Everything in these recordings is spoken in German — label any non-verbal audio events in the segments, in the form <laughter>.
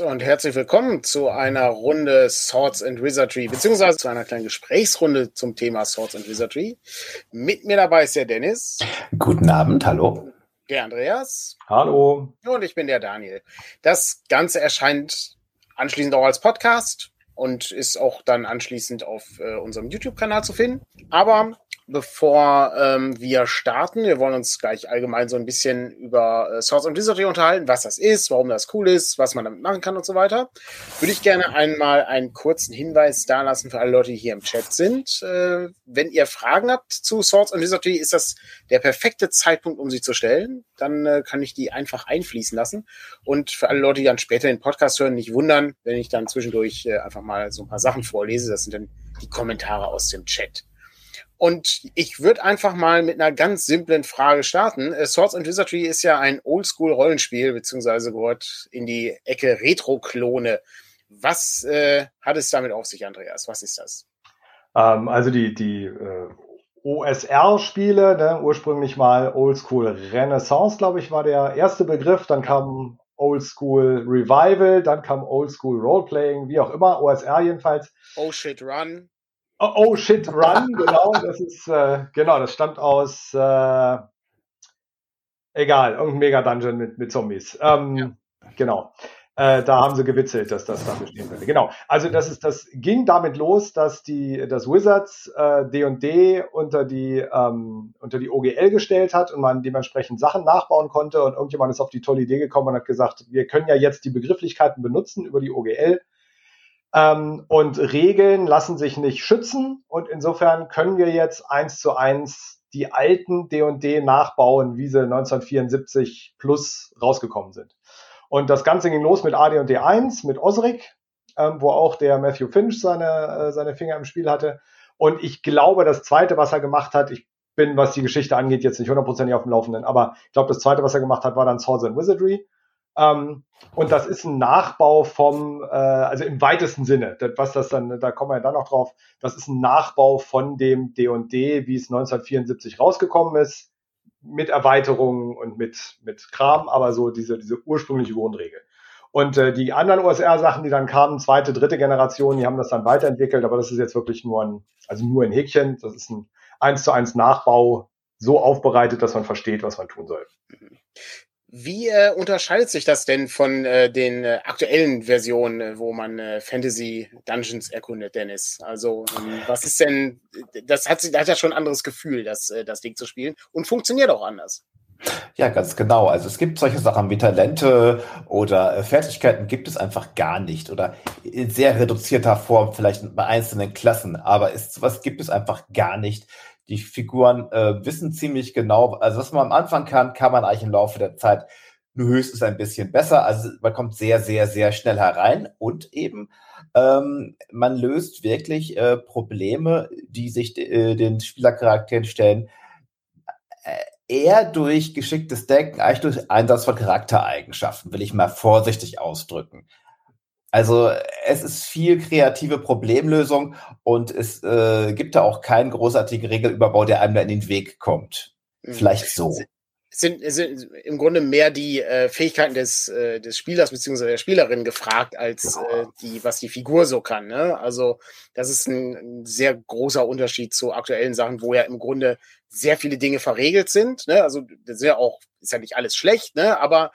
Und herzlich willkommen zu einer Runde Swords and Wizardry, beziehungsweise zu einer kleinen Gesprächsrunde zum Thema Swords and Wizardry. Mit mir dabei ist der Dennis. Guten Abend, hallo. Der Andreas. Hallo. Und ich bin der Daniel. Das Ganze erscheint anschließend auch als Podcast und ist auch dann anschließend auf äh, unserem YouTube-Kanal zu finden. Aber bevor ähm, wir starten. Wir wollen uns gleich allgemein so ein bisschen über äh, Swords and Wizardry unterhalten, was das ist, warum das cool ist, was man damit machen kann und so weiter. Würde ich gerne einmal einen kurzen Hinweis da lassen für alle Leute, die hier im Chat sind. Äh, wenn ihr Fragen habt zu Swords and Wizardry, ist das der perfekte Zeitpunkt, um sie zu stellen. Dann äh, kann ich die einfach einfließen lassen. Und für alle Leute, die dann später den Podcast hören, nicht wundern, wenn ich dann zwischendurch äh, einfach mal so ein paar Sachen vorlese. Das sind dann die Kommentare aus dem Chat. Und ich würde einfach mal mit einer ganz simplen Frage starten. Äh, Swords and Wizardry ist ja ein Oldschool-Rollenspiel, beziehungsweise gehört in die Ecke Retro-Klone. Was äh, hat es damit auf sich, Andreas? Was ist das? Ähm, also die, die äh, OSR-Spiele, ne, ursprünglich mal Oldschool Renaissance, glaube ich, war der erste Begriff. Dann kam Oldschool Revival, dann kam Oldschool Roleplaying, wie auch immer, OSR jedenfalls. Oh shit, run. Oh, oh shit, Run, genau, das ist, äh, genau, das stammt aus, äh, egal, irgendein Mega-Dungeon mit, mit Zombies. Ähm, ja. Genau. Äh, da haben sie gewitzelt, dass das da bestehen würde. Genau. Also das ist, das ging damit los, dass die, das Wizards D&D äh, unter die ähm, unter die OGL gestellt hat und man dementsprechend Sachen nachbauen konnte und irgendjemand ist auf die tolle Idee gekommen und hat gesagt, wir können ja jetzt die Begrifflichkeiten benutzen über die OGL ähm, und Regeln lassen sich nicht schützen und insofern können wir jetzt eins zu eins die alten D&D nachbauen, wie sie 1974 plus rausgekommen sind. Und das Ganze ging los mit AD&D 1, mit Osric, ähm, wo auch der Matthew Finch seine, äh, seine Finger im Spiel hatte. Und ich glaube, das zweite, was er gemacht hat, ich bin, was die Geschichte angeht, jetzt nicht hundertprozentig auf dem Laufenden, aber ich glaube, das zweite, was er gemacht hat, war dann Swords and Wizardry. Ähm, und das ist ein Nachbau vom, äh, also im weitesten Sinne, das, was das dann, da kommen wir dann noch drauf, das ist ein Nachbau von dem D&D, wie es 1974 rausgekommen ist, mit Erweiterungen und mit, mit Kram, aber so diese, diese ursprüngliche Grundregel. Und äh, die anderen OSR-Sachen, die dann kamen, zweite, dritte Generation, die haben das dann weiterentwickelt, aber das ist jetzt wirklich nur ein, also nur ein Häkchen, das ist ein eins zu eins Nachbau, so aufbereitet, dass man versteht, was man tun soll. Wie äh, unterscheidet sich das denn von äh, den äh, aktuellen Versionen, äh, wo man äh, Fantasy Dungeons erkundet, Dennis? Also, ähm, was ist denn, das hat, das hat ja schon ein anderes Gefühl, das, äh, das Ding zu spielen und funktioniert auch anders. Ja, ganz genau. Also es gibt solche Sachen wie Talente oder äh, Fertigkeiten gibt es einfach gar nicht oder in sehr reduzierter Form vielleicht bei einzelnen Klassen, aber ist, sowas gibt es einfach gar nicht die Figuren äh, wissen ziemlich genau, also was man am Anfang kann, kann man eigentlich im Laufe der Zeit nur höchstens ein bisschen besser. Also man kommt sehr, sehr, sehr schnell herein und eben ähm, man löst wirklich äh, Probleme, die sich äh, den Spielercharakteren stellen, äh, eher durch geschicktes Denken, eigentlich durch Einsatz von Charaktereigenschaften, will ich mal vorsichtig ausdrücken. Also es ist viel kreative Problemlösung und es äh, gibt da auch keinen großartigen Regelüberbau, der einem da in den Weg kommt. Mhm. Vielleicht so. Sind, sind im Grunde mehr die äh, Fähigkeiten des, äh, des Spielers bzw. der Spielerin gefragt, als äh, die, was die Figur so kann. Ne? Also das ist ein, ein sehr großer Unterschied zu aktuellen Sachen, wo ja im Grunde sehr viele Dinge verregelt sind. Ne? Also das ist ja auch, ist ja nicht alles schlecht, ne? aber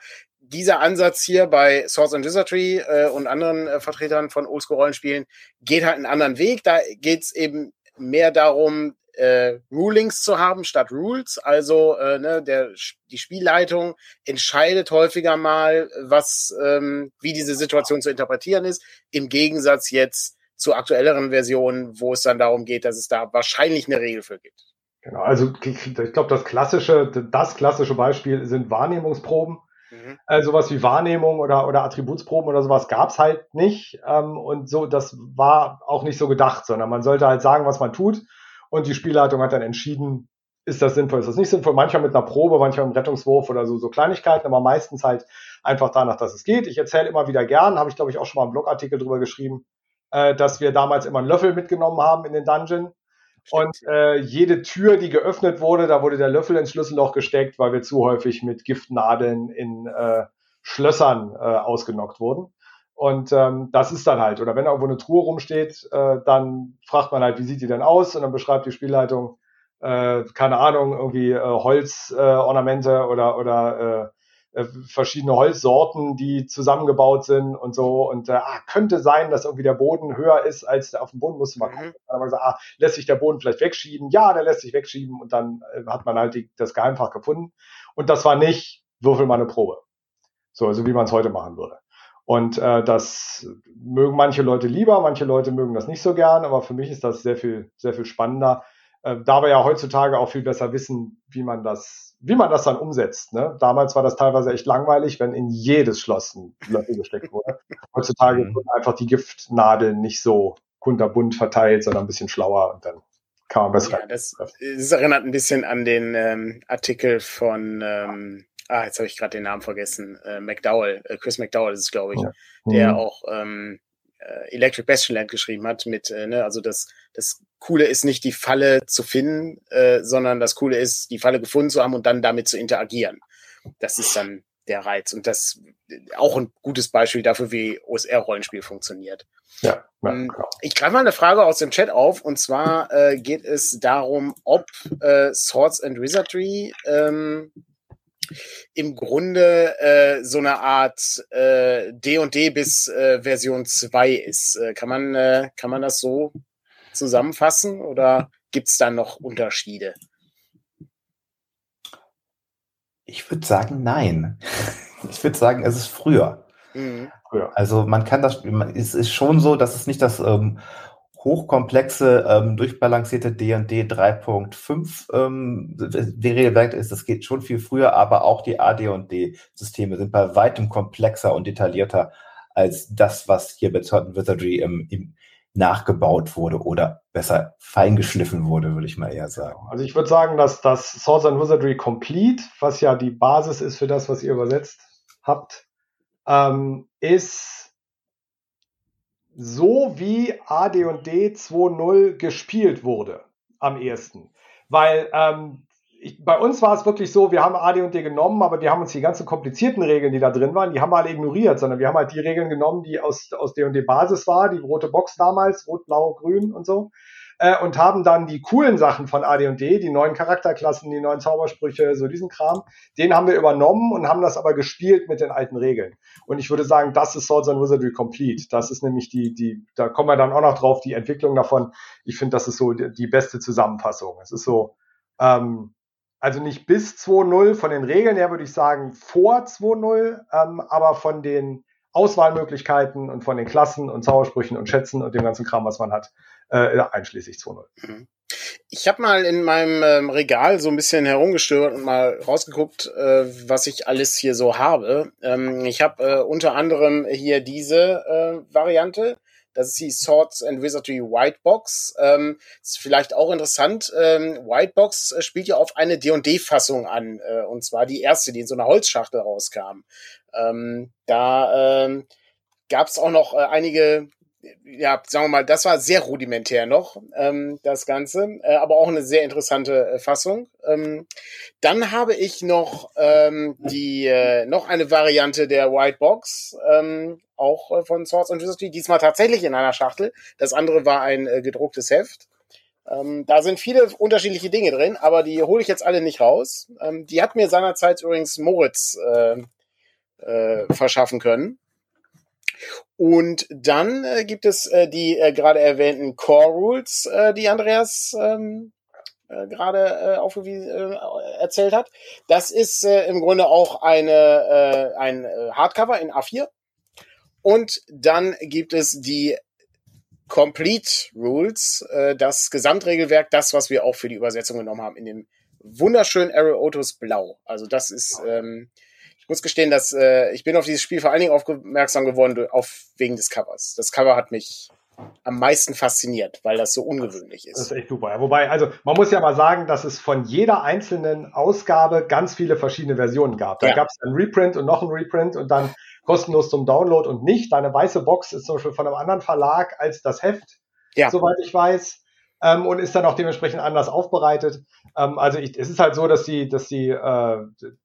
dieser Ansatz hier bei Swords and Wizardry äh, und anderen äh, Vertretern von Oldschool-Rollenspielen geht halt einen anderen Weg. Da geht es eben mehr darum, äh, Rulings zu haben statt Rules. Also äh, ne, der, die Spielleitung entscheidet häufiger mal, was, ähm, wie diese Situation zu interpretieren ist. Im Gegensatz jetzt zu aktuelleren Versionen, wo es dann darum geht, dass es da wahrscheinlich eine Regel für gibt. Genau, also ich glaube, das klassische, das klassische Beispiel sind Wahrnehmungsproben. Mhm. Äh, sowas wie Wahrnehmung oder, oder Attributsproben oder sowas gab's halt nicht. Ähm, und so, das war auch nicht so gedacht, sondern man sollte halt sagen, was man tut. Und die Spielleitung hat dann entschieden, ist das sinnvoll, ist das nicht sinnvoll. Manchmal mit einer Probe, manchmal mit einem Rettungswurf oder so, so Kleinigkeiten, aber meistens halt einfach danach, dass es geht. Ich erzähle immer wieder gern, habe ich glaube ich auch schon mal einen Blogartikel drüber geschrieben, äh, dass wir damals immer einen Löffel mitgenommen haben in den Dungeon und äh, jede Tür, die geöffnet wurde, da wurde der Löffel ins Schlüsselloch gesteckt, weil wir zu häufig mit Giftnadeln in äh, Schlössern äh, ausgenockt wurden. Und ähm, das ist dann halt. Oder wenn irgendwo eine Truhe rumsteht, äh, dann fragt man halt, wie sieht die denn aus? Und dann beschreibt die Spielleitung, äh, keine Ahnung, irgendwie äh, Holzornamente äh, oder, oder äh, äh, verschiedene Holzsorten, die zusammengebaut sind und so. Und äh, ah, könnte sein, dass irgendwie der Boden höher ist als der auf dem Boden. Musste man gucken. Mhm. Dann haben wir gesagt, ah, lässt sich der Boden vielleicht wegschieben? Ja, der lässt sich wegschieben. Und dann äh, hat man halt die, das Geheimfach gefunden. Und das war nicht, würfel mal eine Probe. So, also wie man es heute machen würde. Und äh, das mögen manche Leute lieber, manche Leute mögen das nicht so gern, aber für mich ist das sehr viel, sehr viel spannender. Äh, da wir ja heutzutage auch viel besser wissen, wie man das, wie man das dann umsetzt. Ne? Damals war das teilweise echt langweilig, wenn in jedes Schloss ein Löffel gesteckt wurde. <laughs> Heutzutage mhm. wurden einfach die Giftnadeln nicht so kunterbunt verteilt, sondern ein bisschen schlauer und dann kann man besser. Ja, das, das erinnert ein bisschen an den ähm, Artikel von ähm, ah, jetzt habe ich gerade den Namen vergessen, äh, McDowell, äh, Chris McDowell ist es, glaube ich, ja. mhm. der auch ähm, äh, Electric Bastionland geschrieben hat mit, äh, ne, also das, das Coole ist nicht die Falle zu finden, äh, sondern das Coole ist, die Falle gefunden zu haben und dann damit zu interagieren. Das ist dann der Reiz und das auch ein gutes Beispiel dafür, wie OSR-Rollenspiel funktioniert. Ja, ja ähm, genau. Ich greife mal eine Frage aus dem Chat auf und zwar äh, geht es darum, ob äh, Swords and Wizardry ähm, im Grunde äh, so eine Art äh, D&D bis äh, Version 2 ist. Äh, kann, man, äh, kann man das so zusammenfassen oder gibt es da noch Unterschiede? Ich würde sagen, nein. <laughs> Ich würde sagen, es ist früher. Mhm. Also man kann das, es ist schon so, dass es nicht das ähm, hochkomplexe, ähm, durchbalancierte D&D 3.5 ähm, Regelwerk ist. Das geht schon viel früher, aber auch die AD&D-Systeme sind bei weitem komplexer und detaillierter als das, was hier bei Certain Wizardry im, im nachgebaut wurde oder besser feingeschliffen wurde, würde ich mal eher sagen. Also ich würde sagen, dass das Swords and Wizardry Complete, was ja die Basis ist für das, was ihr übersetzt habt, ähm, ist so wie AD&D 2.0 gespielt wurde am ehesten. Weil ähm, ich, bei uns war es wirklich so, wir haben AD&D genommen, aber wir haben uns die ganzen komplizierten Regeln, die da drin waren, die haben wir alle ignoriert, sondern wir haben halt die Regeln genommen, die aus, aus D&D Basis war, die rote Box damals, rot, blau, grün und so äh, und haben dann die coolen Sachen von AD&D, die neuen Charakterklassen, die neuen Zaubersprüche, so diesen Kram, den haben wir übernommen und haben das aber gespielt mit den alten Regeln. Und ich würde sagen, das ist Swords and Wizardry Complete. Das ist nämlich die, die, da kommen wir dann auch noch drauf, die Entwicklung davon. Ich finde, das ist so die, die beste Zusammenfassung. Es ist so, ähm, also nicht bis 2.0 von den Regeln her würde ich sagen vor 2.0, ähm, aber von den Auswahlmöglichkeiten und von den Klassen und Zaubersprüchen und Schätzen und dem ganzen Kram, was man hat, äh, einschließlich 2.0. Mhm. Ich habe mal in meinem ähm, Regal so ein bisschen herumgestöbert und mal rausgeguckt, äh, was ich alles hier so habe. Ähm, ich habe äh, unter anderem hier diese äh, Variante. Das ist die Swords and Wizardry White Box. Ähm, ist vielleicht auch interessant. Ähm, White Box äh, spielt ja auf eine D&D-Fassung an. Äh, und zwar die erste, die in so einer Holzschachtel rauskam. Ähm, da ähm, gab es auch noch äh, einige ja, sagen wir mal, das war sehr rudimentär noch, ähm, das Ganze, äh, aber auch eine sehr interessante äh, Fassung. Ähm, dann habe ich noch ähm, die äh, noch eine Variante der White Box, ähm, auch äh, von Swords and Wizardry, diesmal tatsächlich in einer Schachtel. Das andere war ein äh, gedrucktes Heft. Ähm, da sind viele unterschiedliche Dinge drin, aber die hole ich jetzt alle nicht raus. Ähm, die hat mir seinerzeit übrigens Moritz äh, äh, verschaffen können. Und dann äh, gibt es äh, die äh, gerade erwähnten Core Rules, äh, die Andreas ähm, äh, gerade äh, aufgewiesen äh, erzählt hat. Das ist äh, im Grunde auch eine äh, ein äh, Hardcover in A4. Und dann gibt es die Complete Rules, äh, das Gesamtregelwerk, das, was wir auch für die Übersetzung genommen haben, in dem wunderschönen Arrow Autos Blau. Also das ist ähm, ich muss gestehen, dass äh, ich bin auf dieses Spiel vor allen Dingen aufmerksam geworden auf, wegen des Covers. Das Cover hat mich am meisten fasziniert, weil das so ungewöhnlich ist. Das ist echt super. Ja, wobei, also man muss ja mal sagen, dass es von jeder einzelnen Ausgabe ganz viele verschiedene Versionen gab. Da ja. gab es einen Reprint und noch einen Reprint und dann kostenlos zum Download und nicht. Deine weiße Box ist zum Beispiel von einem anderen Verlag als das Heft, ja. soweit ich weiß. Ähm, und ist dann auch dementsprechend anders aufbereitet. Ähm, also ich, es ist halt so, dass die, dass die äh,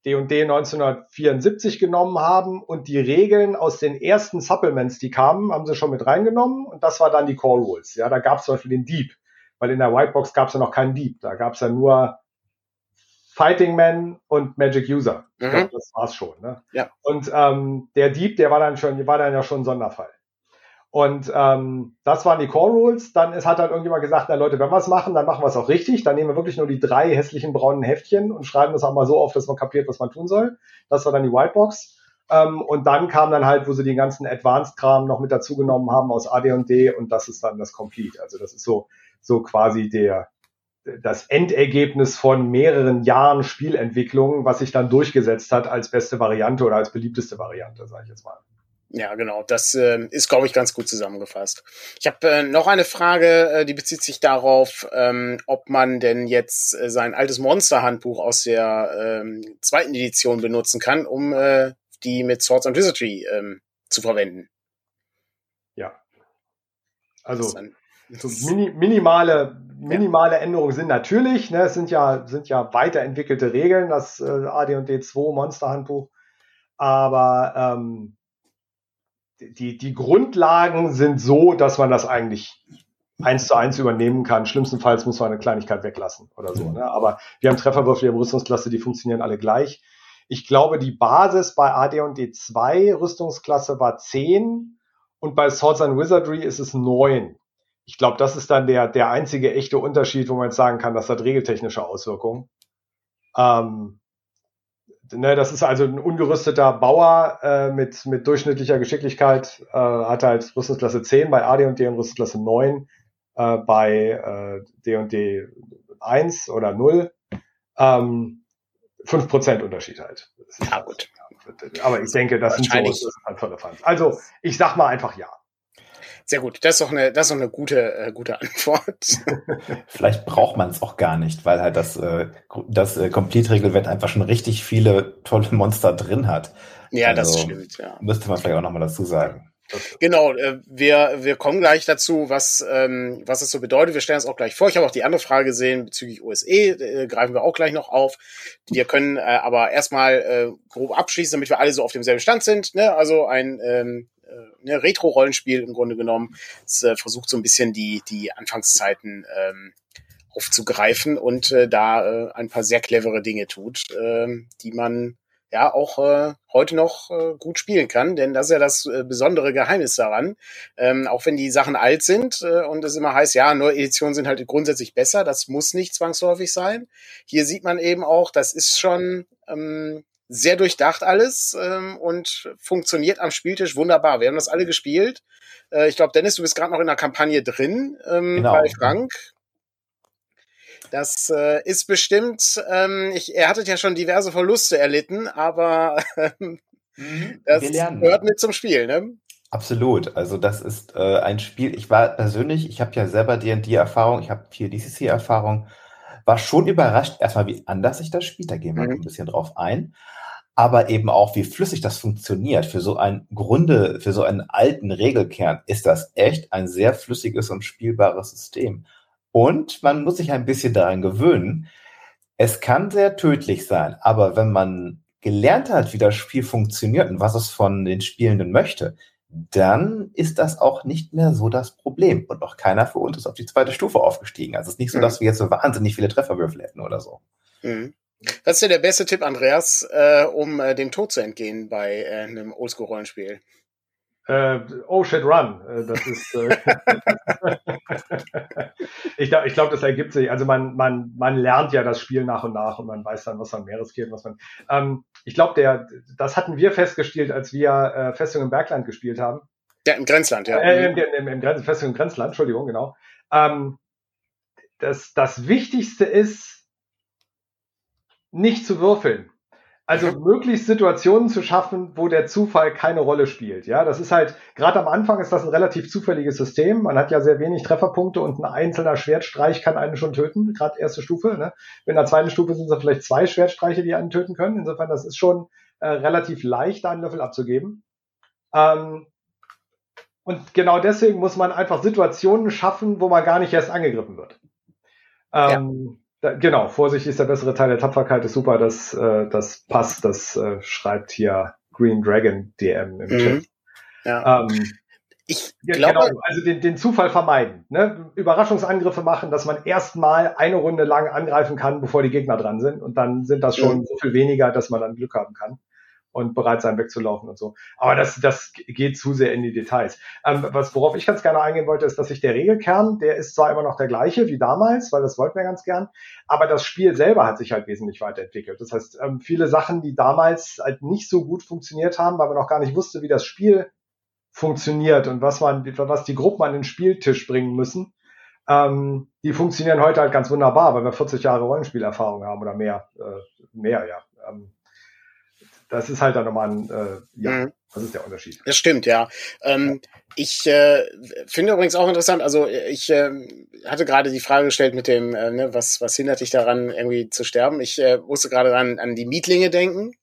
D&D 1974 genommen haben und die Regeln aus den ersten Supplements, die kamen, haben sie schon mit reingenommen und das war dann die Core Rules. Ja, da gab es zum Beispiel den Dieb, weil in der Whitebox gab es ja noch keinen Dieb. Da gab es ja nur Fighting Man und Magic User. Mhm. Glaub, das war's schon. Ne? Ja. Und ähm, der Dieb, der war dann schon, war dann ja schon ein Sonderfall. Und ähm, das waren die Core Rules. Dann ist, hat halt irgendjemand gesagt, na Leute, wenn wir es machen, dann machen wir es auch richtig. Dann nehmen wir wirklich nur die drei hässlichen braunen Heftchen und schreiben das auch mal so auf, dass man kapiert, was man tun soll. Das war dann die Whitebox. Ähm, und dann kam dann halt, wo sie den ganzen Advanced-Kram noch mit dazugenommen haben aus AD&D und das ist dann das Complete. Also das ist so, so quasi der, das Endergebnis von mehreren Jahren Spielentwicklung, was sich dann durchgesetzt hat als beste Variante oder als beliebteste Variante, sage ich jetzt mal. Ja, genau. Das äh, ist, glaube ich, ganz gut zusammengefasst. Ich habe äh, noch eine Frage, äh, die bezieht sich darauf, ähm, ob man denn jetzt äh, sein altes Monster-Handbuch aus der ähm, zweiten Edition benutzen kann, um äh, die mit Swords and Wizardry ähm, zu verwenden. Ja. Also so mini, minimale, minimale. Änderungen sind natürlich. Ne, es sind ja, sind ja weiterentwickelte Regeln, das äh, AD&D 2 Monster-Handbuch. Aber ähm, die, die Grundlagen sind so, dass man das eigentlich eins zu eins übernehmen kann. Schlimmstenfalls muss man eine Kleinigkeit weglassen oder so. Ne? Aber wir haben Trefferwürfel, wir haben Rüstungsklasse, die funktionieren alle gleich. Ich glaube, die Basis bei AD&D 2 Rüstungsklasse war 10 und bei Swords and Wizardry ist es 9. Ich glaube, das ist dann der, der einzige echte Unterschied, wo man jetzt sagen kann, das hat regeltechnische Auswirkungen. Ähm, ne, das ist also ein ungerüsteter Bauer äh, mit, mit durchschnittlicher Geschicklichkeit, äh, hat halt Rüstungsklasse 10 bei AD und D und Rüstungsklasse 9 äh, bei äh, D 1 oder 0. Ähm, 5% Unterschied halt. Ja, gut. Aber ich denke, das sind so das ist halt volle Fans. Also, ich sag mal einfach ja. Sehr gut, das ist doch eine, das ist doch eine gute, äh, gute Antwort. <laughs> Vielleicht braucht man es auch gar nicht, weil halt das, äh, das äh, Complete-Regelwerk einfach schon richtig viele tolle Monster drin hat. Ja, also, das stimmt, ja. Müsste man vielleicht auch nochmal dazu sagen. Genau, äh, wir, wir kommen gleich dazu, was, ähm, was es so bedeutet. Wir stellen es auch gleich vor. Ich habe auch die andere Frage gesehen bezüglich OSE, äh, greifen wir auch gleich noch auf. Wir können äh, aber erstmal äh, grob abschließen, damit wir alle so auf demselben Stand sind. Ne? Also ein ähm, äh, ne, Retro-Rollenspiel im Grunde genommen. Es äh, versucht so ein bisschen die, die Anfangszeiten ähm, aufzugreifen und äh, da äh, ein paar sehr clevere Dinge tut, äh, die man ja auch äh, heute noch äh, gut spielen kann, denn das ist ja das äh, besondere Geheimnis daran. Ähm, auch wenn die Sachen alt sind äh, und es immer heißt, ja, neue Editionen sind halt grundsätzlich besser, das muss nicht zwangsläufig sein. Hier sieht man eben auch, das ist schon ähm, sehr durchdacht alles ähm, und funktioniert am Spieltisch wunderbar. Wir haben das alle gespielt. Äh, ich glaube, Dennis, du bist gerade noch in der Kampagne drin ähm, genau. bei Frank. Das äh, ist bestimmt, ähm, ich, er hattet ja schon diverse Verluste erlitten, aber ähm, das gehört mit zum Spiel, ne? Absolut. Also das ist äh, ein Spiel. Ich war persönlich, ich habe ja selber D&D-Erfahrung, ich habe viel DCC-Erfahrung, war schon überrascht erstmal, wie anders sich das spielt. Da gehen wir mhm. ein bisschen drauf ein aber eben auch, wie flüssig das funktioniert. Für so ein Grunde, für so einen alten Regelkern ist das echt ein sehr flüssiges und spielbares System. Und man muss sich ein bisschen daran gewöhnen. Es kann sehr tödlich sein, aber wenn man gelernt hat, wie das Spiel funktioniert und was es von den Spielenden möchte, dann ist das auch nicht mehr so das Problem. Und auch keiner für uns ist auf die zweite Stufe aufgestiegen. Also es ist nicht so, mhm. dass wir jetzt so wahnsinnig viele Trefferwürfel hätten oder so. Mhm. Was ist denn der beste Tipp, Andreas, äh, um äh, dem Tod zu entgehen bei äh, einem Oldschool-Rollenspiel? Äh, oh shit, run. Äh, das ist. Äh, <laughs> ich glaube, ich glaub, das ergibt sich. Also man, man, man lernt ja das Spiel nach und nach und man weiß dann, was man mehr riskiert, was man. Ähm, ich glaube, der, das hatten wir festgestellt, als wir Festung im Bergland gespielt haben. Ja, im Grenzland, ja. Im, im, im Grenz, Festung im Grenzland, Entschuldigung, genau. Ähm, das, das Wichtigste ist, nicht zu würfeln. Also möglichst Situationen zu schaffen, wo der Zufall keine Rolle spielt. Ja, das ist halt, gerade am Anfang ist das ein relativ zufälliges System. Man hat ja sehr wenig Trefferpunkte und ein einzelner Schwertstreich kann einen schon töten, gerade erste Stufe. Ne? In der zweiten Stufe sind es vielleicht zwei Schwertstreiche, die einen töten können. Insofern, das ist schon äh, relativ leicht, da einen Löffel abzugeben. Ähm, Und genau deswegen muss man einfach Situationen schaffen, wo man gar nicht erst angegriffen wird. Ähm, da, genau, Vorsicht ist der bessere Teil der Tapferkeit, ist super, das, äh, das passt, das äh, schreibt hier Green Dragon DM im mhm. Chat. Ja. Ähm, ich glaube, genau, also den, den Zufall vermeiden. Ne? Überraschungsangriffe machen, dass man erstmal eine Runde lang angreifen kann, bevor die Gegner dran sind. Und dann sind das schon mhm. so viel weniger, dass man dann Glück haben kann und bereit sein, wegzulaufen und so. Aber das, das geht zu sehr in die Details. Ähm, was, worauf ich ganz gerne eingehen wollte, ist, dass sich der Regelkern, der ist zwar immer noch der gleiche wie damals, weil das wollten wir ganz gern, aber das Spiel selber hat sich halt wesentlich weiterentwickelt. Das heißt, ähm, viele Sachen, die damals halt nicht so gut funktioniert haben, weil man noch gar nicht wusste, wie das Spiel funktioniert und was man, was die Gruppen an den Spieltisch bringen müssen, ähm, die funktionieren heute halt ganz wunderbar, weil wir 40 Jahre Rollenspielerfahrung haben oder mehr, äh, mehr, ja. Ähm, das ist halt dann nochmal ein, äh, ja, mhm. das ist der Unterschied. Das stimmt, ja. Ähm, ich äh, finde übrigens auch interessant, also ich äh, hatte gerade die Frage gestellt mit dem, äh, ne, was, was hindert dich daran, irgendwie zu sterben? Ich äh, musste gerade an, an die Mietlinge denken,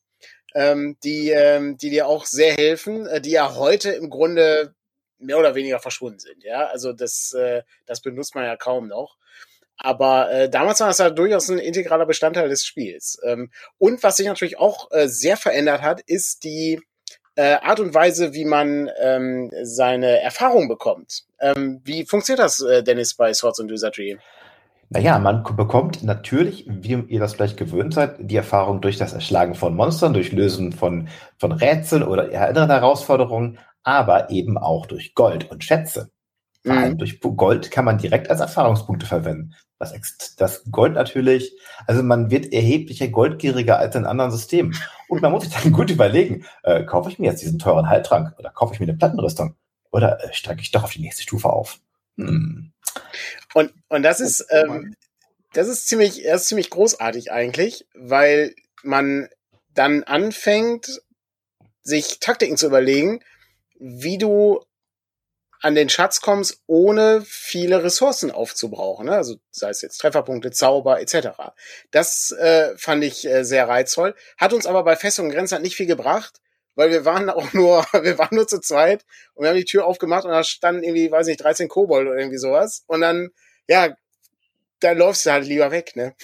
ähm, die, ähm, die dir auch sehr helfen, äh, die ja heute im Grunde mehr oder weniger verschwunden sind, ja. Also das, äh, das benutzt man ja kaum noch. Aber äh, damals war das ja durchaus ein integraler Bestandteil des Spiels. Ähm, und was sich natürlich auch äh, sehr verändert hat, ist die äh, Art und Weise, wie man ähm, seine Erfahrung bekommt. Ähm, wie funktioniert das, äh, Dennis, bei Swords and Wizardry? Naja, man bekommt natürlich, wie ihr das vielleicht gewöhnt seid, die Erfahrung durch das Erschlagen von Monstern, durch Lösen von, von Rätseln oder anderen Herausforderungen, aber eben auch durch Gold und Schätze. Vor allem mhm. durch Gold kann man direkt als Erfahrungspunkte verwenden. Das, das Gold natürlich, also man wird erheblicher goldgieriger als in anderen Systemen. Und man muss sich dann <laughs> gut überlegen, äh, kaufe ich mir jetzt diesen teuren Heiltrank oder kaufe ich mir eine Plattenrüstung oder äh, steige ich doch auf die nächste Stufe auf? Hm. Und, und das ist, ähm, das ist ziemlich, das ist ziemlich großartig eigentlich, weil man dann anfängt, sich Taktiken zu überlegen, wie du an den Schatz kommst, ohne viele Ressourcen aufzubrauchen. Ne? Also sei es jetzt Trefferpunkte, Zauber etc. Das äh, fand ich äh, sehr reizvoll. Hat uns aber bei Festung und Grenzland nicht viel gebracht, weil wir waren <laughs> auch nur, wir waren nur zu zweit und wir haben die Tür aufgemacht und da standen irgendwie, weiß nicht, 13 Kobold oder irgendwie sowas. Und dann, ja, dann läufst du halt lieber weg, ne?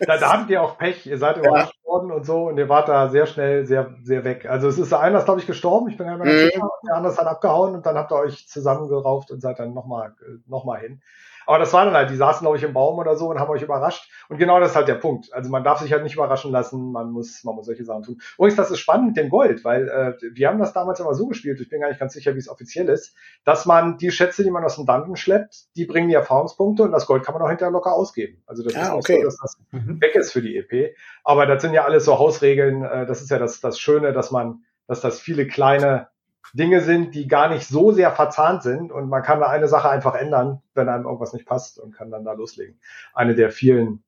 Da, da habt ihr auch Pech. Ihr seid überrascht ja. worden und so und ihr wart da sehr schnell sehr, sehr weg. Also es ist einer, ist glaube ich gestorben. Ich bin gar nicht mehr mhm. sicher. Der andere ist dann abgehauen und dann habt ihr euch zusammengerauft und seid dann nochmal noch mal hin. Aber das war dann halt, die saßen, glaube ich, im Baum oder so und haben euch überrascht. Und genau das ist halt der Punkt. Also man darf sich halt nicht überraschen lassen, man muss, man muss solche Sachen tun. Übrigens, das ist spannend mit dem Gold, weil äh, wir haben das damals immer so gespielt, ich bin gar nicht ganz sicher, wie es offiziell ist, dass man die Schätze, die man aus dem Dungeon schleppt, die bringen die Erfahrungspunkte und das Gold kann man auch hinterher locker ausgeben. Also das ja, ist auch okay. so, dass das mhm. weg ist für die EP. Aber das sind ja alles so Hausregeln, äh, das ist ja das, das Schöne, dass man, dass das viele kleine Dinge sind, die gar nicht so sehr verzahnt sind und man kann da eine Sache einfach ändern, wenn einem irgendwas nicht passt und kann dann da loslegen. Eine der vielen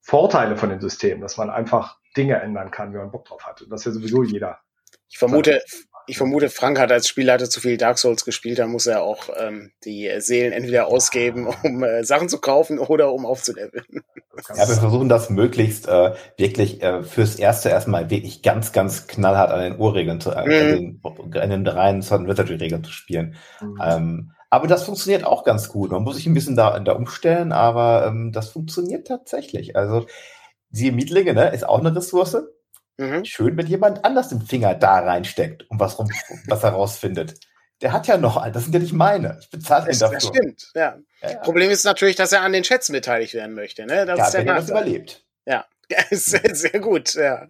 Vorteile von dem System, dass man einfach Dinge ändern kann, wenn man Bock drauf hat. Und das ist ja sowieso jeder. Ich vermute, ich vermute, Frank hat als Spielleiter zu viel Dark Souls gespielt, da muss er auch ähm, die Seelen entweder ausgeben, um äh, Sachen zu kaufen oder um aufzuleveln. Ja, wir versuchen das möglichst äh, wirklich äh, fürs Erste erstmal wirklich ganz, ganz knallhart an den Urregeln zu, äh, mhm. an, den, an den reinen Sudden Wizardry-Regeln zu spielen. Mhm. Ähm, aber das funktioniert auch ganz gut. Man muss sich ein bisschen da, da umstellen, aber ähm, das funktioniert tatsächlich. Also die Mietlinge ne, ist auch eine Ressource. Mhm. Schön, wenn jemand anders den Finger da reinsteckt und was, rum, was herausfindet. Der hat ja noch, das sind ja nicht meine. Ich bezahle ihn dafür. Das stimmt, ja. ja, ja. Problem ist natürlich, dass er an den Schätzen beteiligt werden möchte. Ne? Das ja, ist wenn er das überlebt. Ja, <laughs> sehr, sehr gut, ja.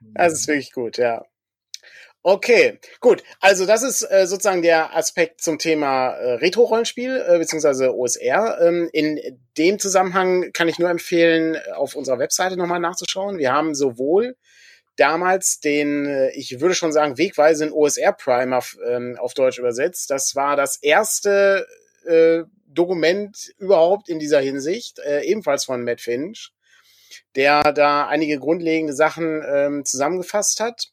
Das ist wirklich gut, ja. Okay, gut. Also das ist äh, sozusagen der Aspekt zum Thema äh, Retro-Rollenspiel äh, beziehungsweise OSR. Ähm, in dem Zusammenhang kann ich nur empfehlen, auf unserer Webseite nochmal nachzuschauen. Wir haben sowohl damals den, äh, ich würde schon sagen, wegweisenden OSR-Primer ähm, auf Deutsch übersetzt. Das war das erste äh, Dokument überhaupt in dieser Hinsicht, äh, ebenfalls von Matt Finch, der da einige grundlegende Sachen ähm, zusammengefasst hat.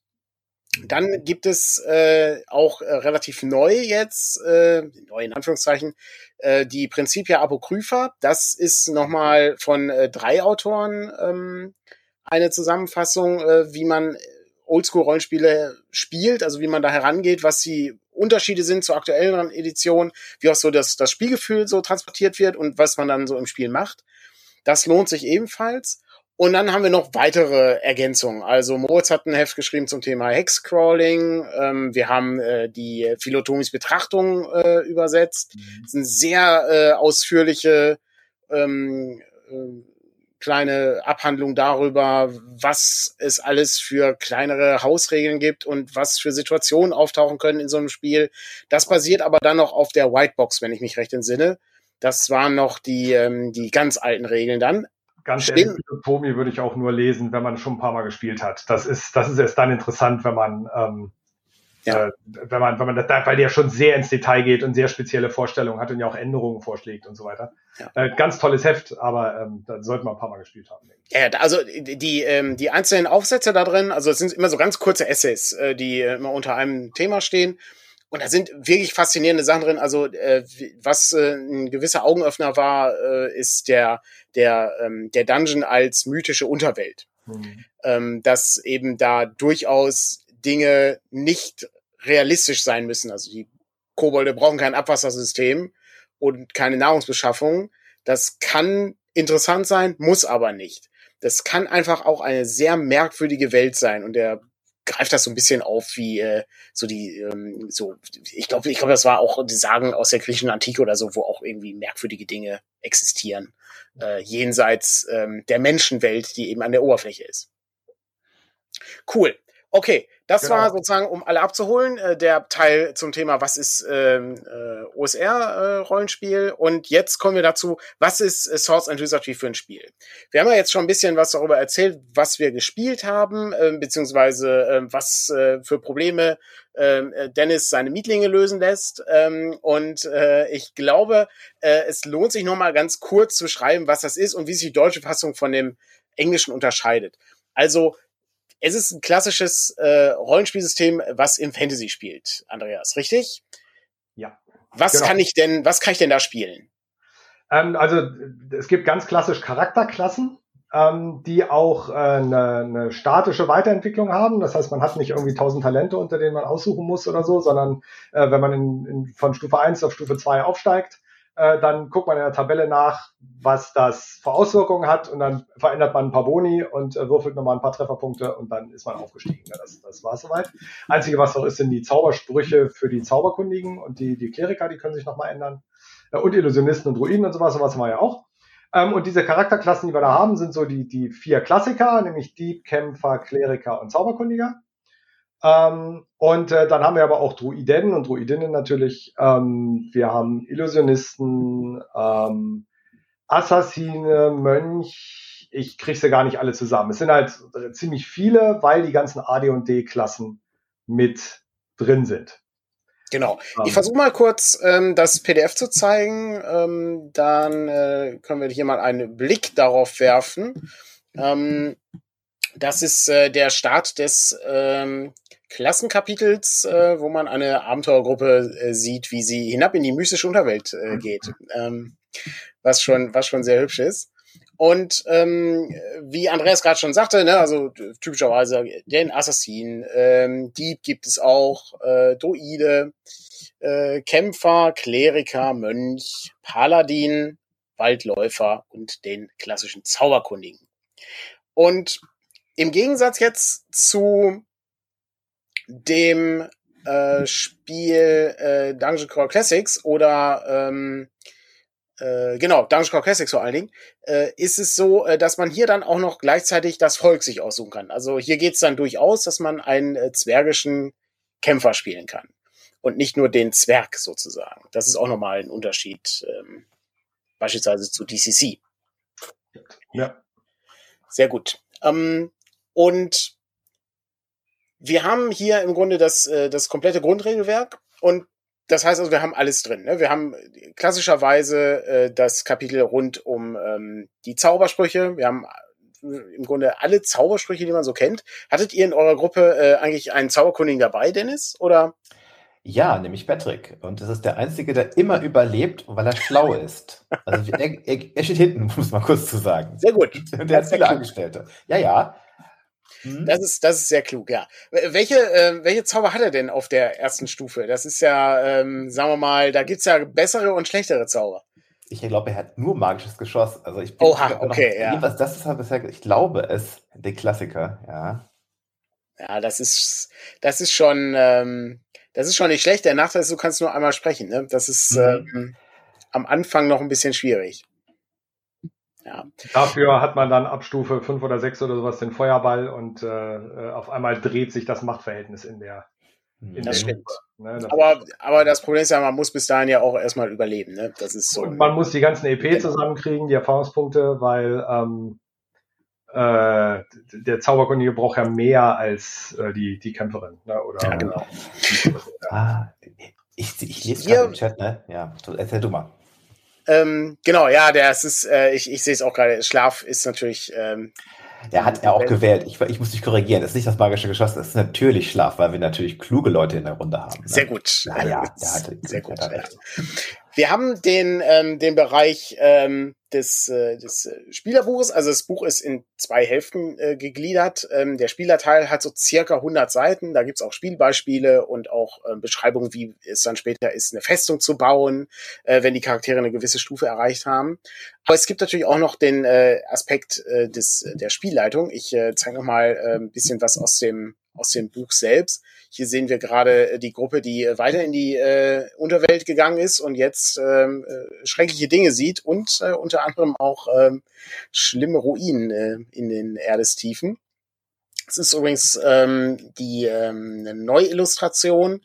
Dann gibt es äh, auch äh, relativ neu jetzt, äh, neu in Anführungszeichen, äh, die Principia Apocrypha. Das ist nochmal von äh, drei Autoren ähm, eine Zusammenfassung, äh, wie man Oldschool-Rollenspiele spielt, also wie man da herangeht, was die Unterschiede sind zur aktuellen Edition, wie auch so das, das Spielgefühl so transportiert wird und was man dann so im Spiel macht. Das lohnt sich ebenfalls. Und dann haben wir noch weitere Ergänzungen. Also Moritz hat ein Heft geschrieben zum Thema Hexcrawling. Ähm, wir haben äh, die Philotomis Betrachtung äh, übersetzt. Mhm. Das sind sehr äh, ausführliche ähm, äh, kleine Abhandlung darüber, was es alles für kleinere Hausregeln gibt und was für Situationen auftauchen können in so einem Spiel. Das basiert aber dann noch auf der Whitebox, wenn ich mich recht entsinne. Das waren noch die, ähm, die ganz alten Regeln dann. Ganz Stimmt. ehrlich, Tomi würde ich auch nur lesen, wenn man schon ein paar Mal gespielt hat. Das ist, das ist erst dann interessant, wenn man, ähm, ja. äh, wenn man, wenn man das, weil der schon sehr ins Detail geht und sehr spezielle Vorstellungen hat und ja auch Änderungen vorschlägt und so weiter. Ja. Äh, ganz tolles Heft, aber ähm, da sollte man ein paar Mal gespielt haben. Ja, also die, ähm, die einzelnen Aufsätze da drin, also es sind immer so ganz kurze Essays, äh, die immer unter einem Thema stehen. Und da sind wirklich faszinierende Sachen drin. Also äh, was äh, ein gewisser Augenöffner war, äh, ist der der ähm, der Dungeon als mythische Unterwelt. Mhm. Ähm, dass eben da durchaus Dinge nicht realistisch sein müssen. Also die Kobolde brauchen kein Abwassersystem und keine Nahrungsbeschaffung. Das kann interessant sein, muss aber nicht. Das kann einfach auch eine sehr merkwürdige Welt sein. Und der greift das so ein bisschen auf wie äh, so die ähm, so ich glaube ich glaube das war auch die Sagen aus der griechischen Antike oder so wo auch irgendwie merkwürdige Dinge existieren äh, jenseits ähm, der Menschenwelt die eben an der Oberfläche ist cool okay das genau. war sozusagen, um alle abzuholen, äh, der Teil zum Thema, was ist ähm, äh, OSR-Rollenspiel. Äh, und jetzt kommen wir dazu, was ist äh, Swords and Wizardry für ein Spiel? Wir haben ja jetzt schon ein bisschen was darüber erzählt, was wir gespielt haben, äh, beziehungsweise äh, was äh, für Probleme ähm, äh, Dennis seine Mietlinge lösen lässt. Ähm, und äh, ich glaube, äh, es lohnt sich nochmal ganz kurz zu schreiben, was das ist und wie sich die deutsche Fassung von dem Englischen unterscheidet. Also es ist ein klassisches äh, Rollenspielsystem, was im Fantasy spielt, Andreas, richtig? Ja. Was genau. kann ich denn, was kann ich denn da spielen? Ähm, also es gibt ganz klassisch Charakterklassen, ähm, die auch äh, eine, eine statische Weiterentwicklung haben. Das heißt, man hat nicht irgendwie tausend Talente, unter denen man aussuchen muss oder so, sondern äh, wenn man in, in, von Stufe 1 auf Stufe 2 aufsteigt, äh, dann guckt man in der Tabelle nach, was das für Auswirkungen hat und dann verändert man ein paar Boni und äh, würfelt nochmal ein paar Trefferpunkte und dann ist man aufgestiegen. Ja, das, das war soweit. Einzige, was noch ist, sind die Zaubersprüche für die Zauberkundigen und die, die Kleriker, die können sich nochmal ändern. Äh, und Illusionisten und Druiden und sowas, sowas haben wir ja auch. Ähm, und diese Charakterklassen, die wir da haben, sind so die, die vier Klassiker, nämlich Dieb, Kämpfer, Kleriker und Zauberkundiger. Ähm, und äh, dann haben wir aber auch Druiden und Druidinnen natürlich. Ähm, wir haben Illusionisten, ähm, Assassine, Mönch. Ich kriege sie gar nicht alle zusammen. Es sind halt ziemlich viele, weil die ganzen AD und D-Klassen mit drin sind. Genau. Ich ähm. versuche mal kurz ähm, das PDF zu zeigen. Ähm, dann äh, können wir hier mal einen Blick darauf werfen. Ähm, das ist äh, der Start des ähm, Klassenkapitels, äh, wo man eine Abenteuergruppe äh, sieht, wie sie hinab in die mystische Unterwelt äh, geht. Ähm, was schon, was schon sehr hübsch ist. Und ähm, wie Andreas gerade schon sagte, ne, also typischerweise den Assassin, ähm, Dieb gibt es auch, äh, Druide, äh, Kämpfer, Kleriker, Mönch, Paladin, Waldläufer und den klassischen Zauberkundigen. Und im Gegensatz jetzt zu dem äh, Spiel äh, Dungeon Crawl Classics oder ähm, äh, genau, Dungeon Crawl Classics vor allen Dingen, äh, ist es so, äh, dass man hier dann auch noch gleichzeitig das Volk sich aussuchen kann. Also hier geht's dann durchaus, dass man einen äh, zwergischen Kämpfer spielen kann. Und nicht nur den Zwerg sozusagen. Das ist auch nochmal ein Unterschied, ähm, beispielsweise zu DCC. Ja. Sehr gut. Ähm, und wir haben hier im Grunde das, äh, das komplette Grundregelwerk und das heißt also, wir haben alles drin. Ne? Wir haben klassischerweise äh, das Kapitel rund um ähm, die Zaubersprüche. Wir haben äh, im Grunde alle Zaubersprüche, die man so kennt. Hattet ihr in eurer Gruppe äh, eigentlich einen Zauberkundigen dabei, Dennis? Oder? Ja, nämlich Patrick. Und das ist der Einzige, der immer überlebt, weil er schlau <laughs> ist. Also er, er, er steht hinten, muss man kurz zu sagen. Sehr gut. Und <laughs> der hat viele Angestellte. Ja, ja. Mhm. Das ist, das ist sehr klug, ja. Welche, äh, welche Zauber hat er denn auf der ersten Stufe? Das ist ja, ähm, sagen wir mal, da gibt's ja bessere und schlechtere Zauber. Ich glaube, er hat nur magisches Geschoss. Also ich bin Oha, okay, ja. Was das ist halt bisher, ich glaube es, der Klassiker, ja. Ja, das ist, das ist schon, ähm, das ist schon nicht schlecht. Der Nachteil ist, du kannst nur einmal sprechen. Ne? Das ist mhm. ähm, am Anfang noch ein bisschen schwierig. Ja. Dafür hat man dann ab Stufe 5 oder 6 oder sowas den Feuerball und äh, äh, auf einmal dreht sich das Machtverhältnis in der. Mhm. In das stimmt. Ne? Das aber, aber das Problem ist ja, man muss bis dahin ja auch erstmal überleben. Ne? Das ist so. Und man muss die ganzen EP zusammenkriegen, die Erfahrungspunkte, weil ähm, äh, der Zauberkundige braucht ja mehr als äh, die, die Kämpferin. Ne? Oder, ja, genau. ah, ich, ich lese gerade im Chat, ne? Ja, erzähl du mal. Ähm, genau, ja, der ist, äh, ich, ich sehe es auch gerade. Schlaf ist natürlich. Ähm, der hat er auch gewählt. Ich, ich muss dich korrigieren. Das ist nicht das magische Geschoss, das ist natürlich Schlaf, weil wir natürlich kluge Leute in der Runde haben. Ne? Sehr gut. Ja, ja, der <laughs> hatte, sehr gut. Ja. Wir haben den, ähm, den Bereich ähm, des, äh, des Spielerbuches. Also das Buch ist in zwei Hälften äh, gegliedert. Ähm, der Spielerteil hat so circa 100 Seiten. Da gibt's auch Spielbeispiele und auch äh, Beschreibungen, wie es dann später ist, eine Festung zu bauen, äh, wenn die Charaktere eine gewisse Stufe erreicht haben. Aber es gibt natürlich auch noch den äh, Aspekt äh, des, der Spielleitung. Ich äh, zeige noch mal äh, ein bisschen was aus dem aus dem Buch selbst. Hier sehen wir gerade äh, die Gruppe, die äh, weiter in die äh, Unterwelt gegangen ist und jetzt ähm, äh, schreckliche Dinge sieht und äh, unter anderem auch ähm, schlimme Ruinen äh, in den Erdestiefen. Es ist übrigens ähm, die ähm, Neuillustration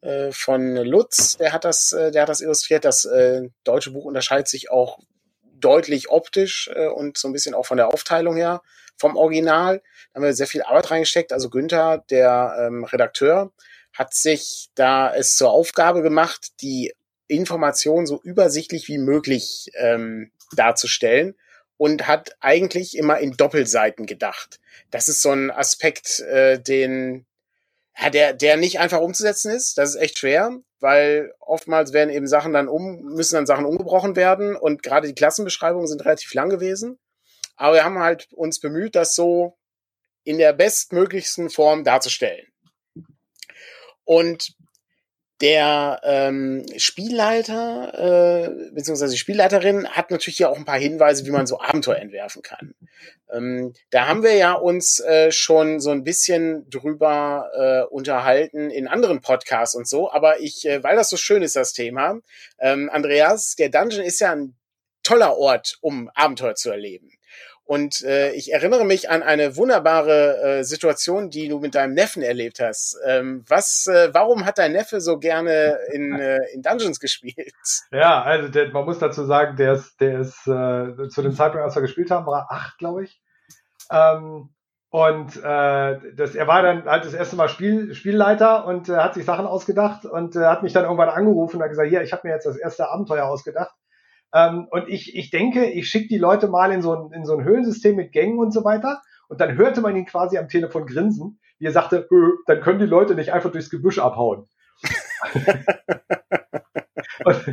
äh, von Lutz, der hat das, äh, der hat das illustriert. Das äh, deutsche Buch unterscheidet sich auch deutlich optisch äh, und so ein bisschen auch von der Aufteilung her vom Original. Da haben wir sehr viel Arbeit reingesteckt. Also Günther, der ähm, Redakteur, hat sich da es zur Aufgabe gemacht, die Informationen so übersichtlich wie möglich ähm, darzustellen und hat eigentlich immer in Doppelseiten gedacht. Das ist so ein Aspekt, äh, den ja, der, der nicht einfach umzusetzen ist. Das ist echt schwer, weil oftmals werden eben Sachen dann um, müssen dann Sachen umgebrochen werden und gerade die Klassenbeschreibungen sind relativ lang gewesen. Aber wir haben halt uns bemüht, das so in der bestmöglichsten Form darzustellen. Und der ähm, Spielleiter äh, beziehungsweise die Spielleiterin hat natürlich hier auch ein paar Hinweise, wie man so Abenteuer entwerfen kann. Ähm, da haben wir ja uns äh, schon so ein bisschen drüber äh, unterhalten in anderen Podcasts und so, aber ich, äh, weil das so schön ist, das Thema, ähm, Andreas, der Dungeon ist ja ein toller Ort, um Abenteuer zu erleben. Und äh, ich erinnere mich an eine wunderbare äh, Situation, die du mit deinem Neffen erlebt hast. Ähm, was, äh, warum hat dein Neffe so gerne in, <laughs> äh, in Dungeons gespielt? Ja, also der, man muss dazu sagen, der ist, der ist äh, zu dem Zeitpunkt, als wir gespielt haben, war er acht, glaube ich. Ähm, und äh, das, er war dann halt das erste Mal Spiel, Spielleiter und äh, hat sich Sachen ausgedacht und äh, hat mich dann irgendwann angerufen und hat gesagt, hier, ich habe mir jetzt das erste Abenteuer ausgedacht ähm, und ich, ich denke, ich schicke die Leute mal in so, ein, in so ein Höhlensystem mit Gängen und so weiter. Und dann hörte man ihn quasi am Telefon grinsen, wie er sagte, dann können die Leute nicht einfach durchs Gebüsch abhauen. <laughs> und,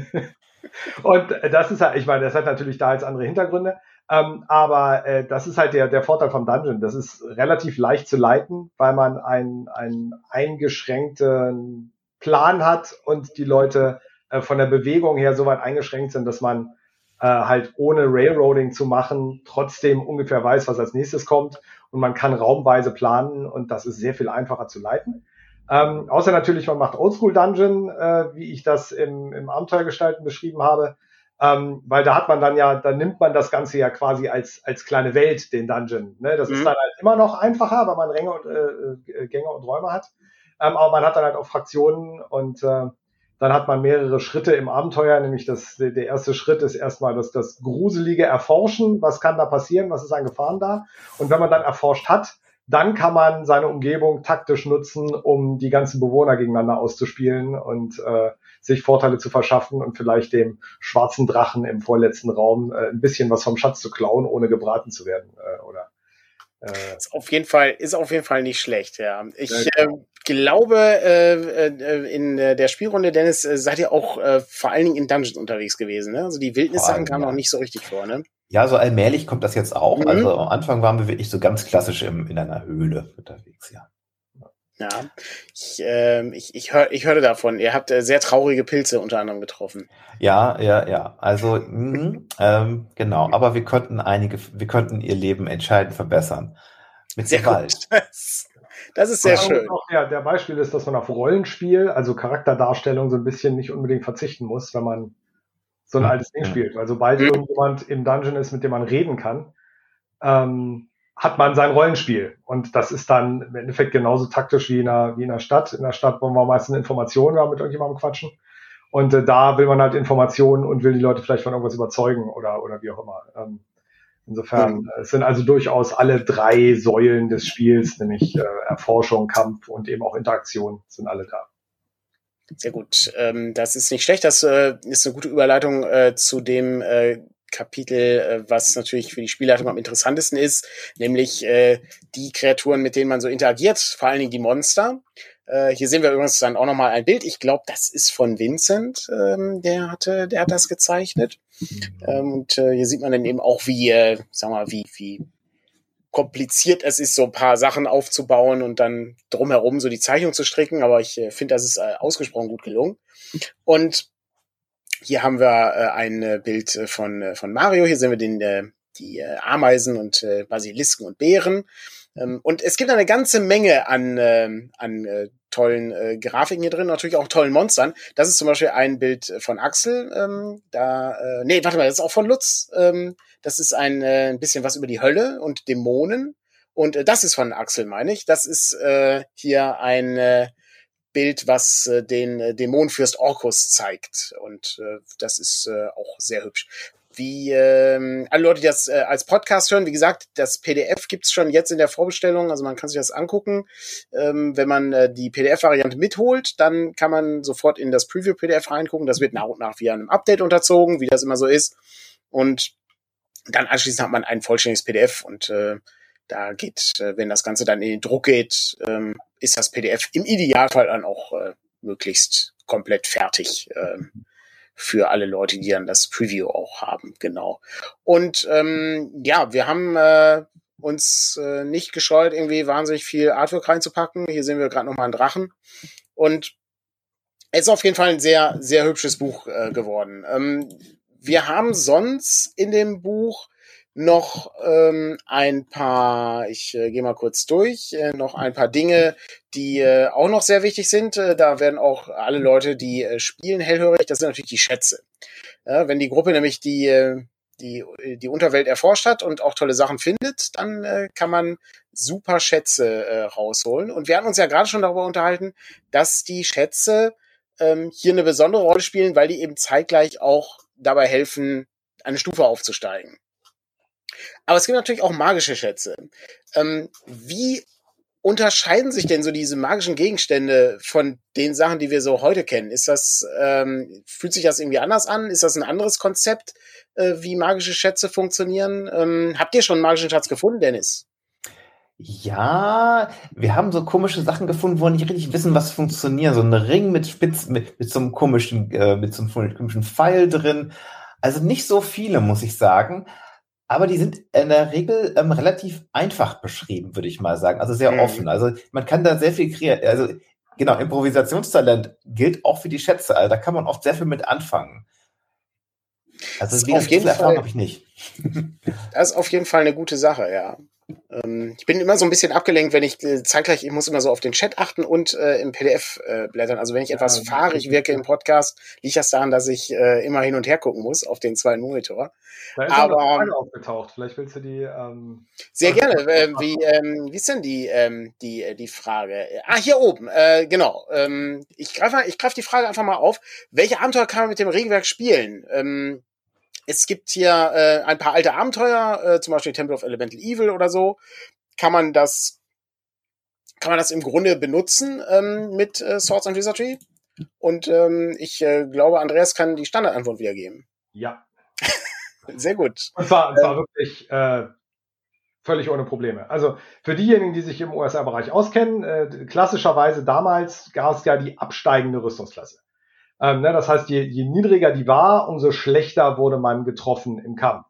und das ist halt, ich meine, das hat natürlich da jetzt andere Hintergründe, ähm, aber äh, das ist halt der, der Vorteil vom Dungeon. Das ist relativ leicht zu leiten, weil man einen, einen eingeschränkten Plan hat und die Leute äh, von der Bewegung her so weit eingeschränkt sind, dass man äh, halt ohne Railroading zu machen trotzdem ungefähr weiß, was als nächstes kommt und man kann raumweise planen und das ist sehr viel einfacher zu leiten. Ähm, außer natürlich, man macht Oldschool Dungeon, äh, wie ich das im, im Abenteuergestalten beschrieben habe, ähm, weil da hat man dann ja, da nimmt man das Ganze ja quasi als, als kleine Welt, den Dungeon. Ne? Das mhm. ist dann halt immer noch einfacher, weil man Ränge und, äh, äh, Gänge und Räume hat. Ähm, aber man hat dann halt auch Fraktionen und äh, dann hat man mehrere Schritte im Abenteuer, nämlich das, der erste Schritt ist erstmal das, das gruselige Erforschen. Was kann da passieren? Was ist an Gefahren da? Und wenn man dann erforscht hat, dann kann man seine Umgebung taktisch nutzen, um die ganzen Bewohner gegeneinander auszuspielen und äh, sich Vorteile zu verschaffen und vielleicht dem schwarzen Drachen im vorletzten Raum äh, ein bisschen was vom Schatz zu klauen, ohne gebraten zu werden. Äh, oder ist auf jeden Fall, ist auf jeden Fall nicht schlecht, ja. Ich äh, glaube, äh, äh, in der Spielrunde, Dennis, äh, seid ihr auch äh, vor allen Dingen in Dungeons unterwegs gewesen, ne? Also die Wildnissachen kamen ja. noch nicht so richtig vor, ne? Ja, so allmählich kommt das jetzt auch. Mhm. Also am Anfang waren wir wirklich so ganz klassisch im, in einer Höhle unterwegs, ja. Ja, ich, äh, ich, ich, hör, ich hörte davon. Ihr habt äh, sehr traurige Pilze unter anderem getroffen. Ja, ja, ja. Also mh, ähm, genau. Aber wir konnten einige, wir konnten ihr Leben entscheidend verbessern mit sehr Gewalt. Das, das, ist sehr schön. Auch der, der Beispiel ist, dass man auf Rollenspiel, also Charakterdarstellung, so ein bisschen nicht unbedingt verzichten muss, wenn man so ein ja, altes Ding ja. spielt. Weil sobald mhm. irgendjemand im Dungeon ist, mit dem man reden kann, ähm, hat man sein Rollenspiel. Und das ist dann im Endeffekt genauso taktisch wie in einer, wie in einer Stadt. In der Stadt wollen wir meistens Informationen haben, mit irgendjemandem quatschen. Und äh, da will man halt Informationen und will die Leute vielleicht von irgendwas überzeugen oder, oder wie auch immer. Ähm, insofern, mhm. es sind also durchaus alle drei Säulen des Spiels, nämlich äh, Erforschung, Kampf und eben auch Interaktion, sind alle da. Sehr gut. Ähm, das ist nicht schlecht. Das äh, ist eine gute Überleitung äh, zu dem äh, Kapitel, äh, was natürlich für die Spielleitung am interessantesten ist, nämlich äh, die Kreaturen, mit denen man so interagiert, vor allen Dingen die Monster. Äh, hier sehen wir übrigens dann auch nochmal ein Bild. Ich glaube, das ist von Vincent, ähm, der hatte, der hat das gezeichnet. Ähm, und äh, hier sieht man dann eben auch, wie, äh, sag mal, wie, wie kompliziert es ist, so ein paar Sachen aufzubauen und dann drumherum so die Zeichnung zu stricken. Aber ich äh, finde, das ist äh, ausgesprochen gut gelungen. Und hier haben wir äh, ein äh, Bild äh, von, äh, von Mario. Hier sehen wir den, äh, die äh, Ameisen und äh, Basilisken und Beeren. Ähm, und es gibt eine ganze Menge an, äh, an äh, tollen äh, Grafiken hier drin, natürlich auch tollen Monstern. Das ist zum Beispiel ein Bild von Axel. Ähm, da, äh, nee, warte mal, das ist auch von Lutz. Ähm, das ist ein, äh, ein bisschen was über die Hölle und Dämonen. Und äh, das ist von Axel, meine ich. Das ist äh, hier ein äh, Bild, was äh, den äh, Dämonenfürst Orkus zeigt. Und äh, das ist äh, auch sehr hübsch. Wie ähm, alle Leute, die das äh, als Podcast hören, wie gesagt, das PDF gibt's schon jetzt in der Vorbestellung, also man kann sich das angucken. Ähm, wenn man äh, die PDF-Variante mitholt, dann kann man sofort in das Preview-PDF reingucken. Das wird nach und nach via einem Update unterzogen, wie das immer so ist. Und dann anschließend hat man ein vollständiges PDF und äh, da geht, äh, wenn das Ganze dann in den Druck geht, ähm, ist das PDF im Idealfall dann auch äh, möglichst komplett fertig äh, für alle Leute, die dann das Preview auch haben. Genau. Und ähm, ja, wir haben äh, uns äh, nicht gescheut, irgendwie wahnsinnig viel Artwork reinzupacken. Hier sehen wir gerade noch mal einen Drachen. Und es ist auf jeden Fall ein sehr, sehr hübsches Buch äh, geworden. Ähm, wir haben sonst in dem Buch noch ähm, ein paar, ich äh, gehe mal kurz durch, äh, noch ein paar Dinge, die äh, auch noch sehr wichtig sind. Äh, da werden auch alle Leute, die äh, spielen, hellhörig. Das sind natürlich die Schätze. Ja, wenn die Gruppe nämlich die, äh, die, die Unterwelt erforscht hat und auch tolle Sachen findet, dann äh, kann man super Schätze äh, rausholen. Und wir hatten uns ja gerade schon darüber unterhalten, dass die Schätze ähm, hier eine besondere Rolle spielen, weil die eben zeitgleich auch dabei helfen, eine Stufe aufzusteigen. Aber es gibt natürlich auch magische Schätze. Ähm, wie unterscheiden sich denn so diese magischen Gegenstände von den Sachen, die wir so heute kennen? Ist das, ähm, fühlt sich das irgendwie anders an? Ist das ein anderes Konzept, äh, wie magische Schätze funktionieren? Ähm, habt ihr schon einen magischen Schatz gefunden, Dennis? Ja, wir haben so komische Sachen gefunden, wo wir nicht richtig wissen, was funktioniert. So ein Ring mit Spitz, mit, mit so einem komischen, äh, mit so einem komischen Pfeil drin. Also nicht so viele, muss ich sagen. Aber die sind in der Regel ähm, relativ einfach beschrieben, würde ich mal sagen. Also sehr mhm. offen. Also man kann da sehr viel kreieren. Also genau, Improvisationstalent gilt auch für die Schätze. Also da kann man oft sehr viel mit anfangen. Also wie auf jeden Fall habe ich nicht. <laughs> das ist auf jeden Fall eine gute Sache, ja. Ähm, ich bin immer so ein bisschen abgelenkt, wenn ich äh, zeitgleich, ich muss immer so auf den Chat achten und äh, im PDF äh, blättern. Also wenn ich etwas ja, fahrig wirke im Podcast, liegt das daran, dass ich äh, immer hin und her gucken muss auf den zwei Monitor. Da ist Aber eine aufgetaucht. Vielleicht willst du die. Ähm, sehr gerne. Äh, wie, ähm, wie ist denn die, ähm, die, äh, die Frage? Ah, hier oben. Genau. Ähm, ich greife ich greif die Frage einfach mal auf. Welche Abenteuer kann man mit dem Regelwerk spielen? Es gibt hier äh, ein paar alte Abenteuer, äh, zum Beispiel Temple of Elemental Evil oder so. Kann man das, kann man das im Grunde benutzen ähm, mit äh, Swords and Wizardry? Und ähm, ich äh, glaube, Andreas kann die Standardantwort wiedergeben. Ja. <laughs> Sehr gut. Und zwar, und zwar ähm, wirklich äh, völlig ohne Probleme. Also für diejenigen, die sich im USA-Bereich auskennen, äh, klassischerweise damals gab es ja die absteigende Rüstungsklasse. Ähm, ne, das heißt, je, je niedriger die war, umso schlechter wurde man getroffen im Kampf.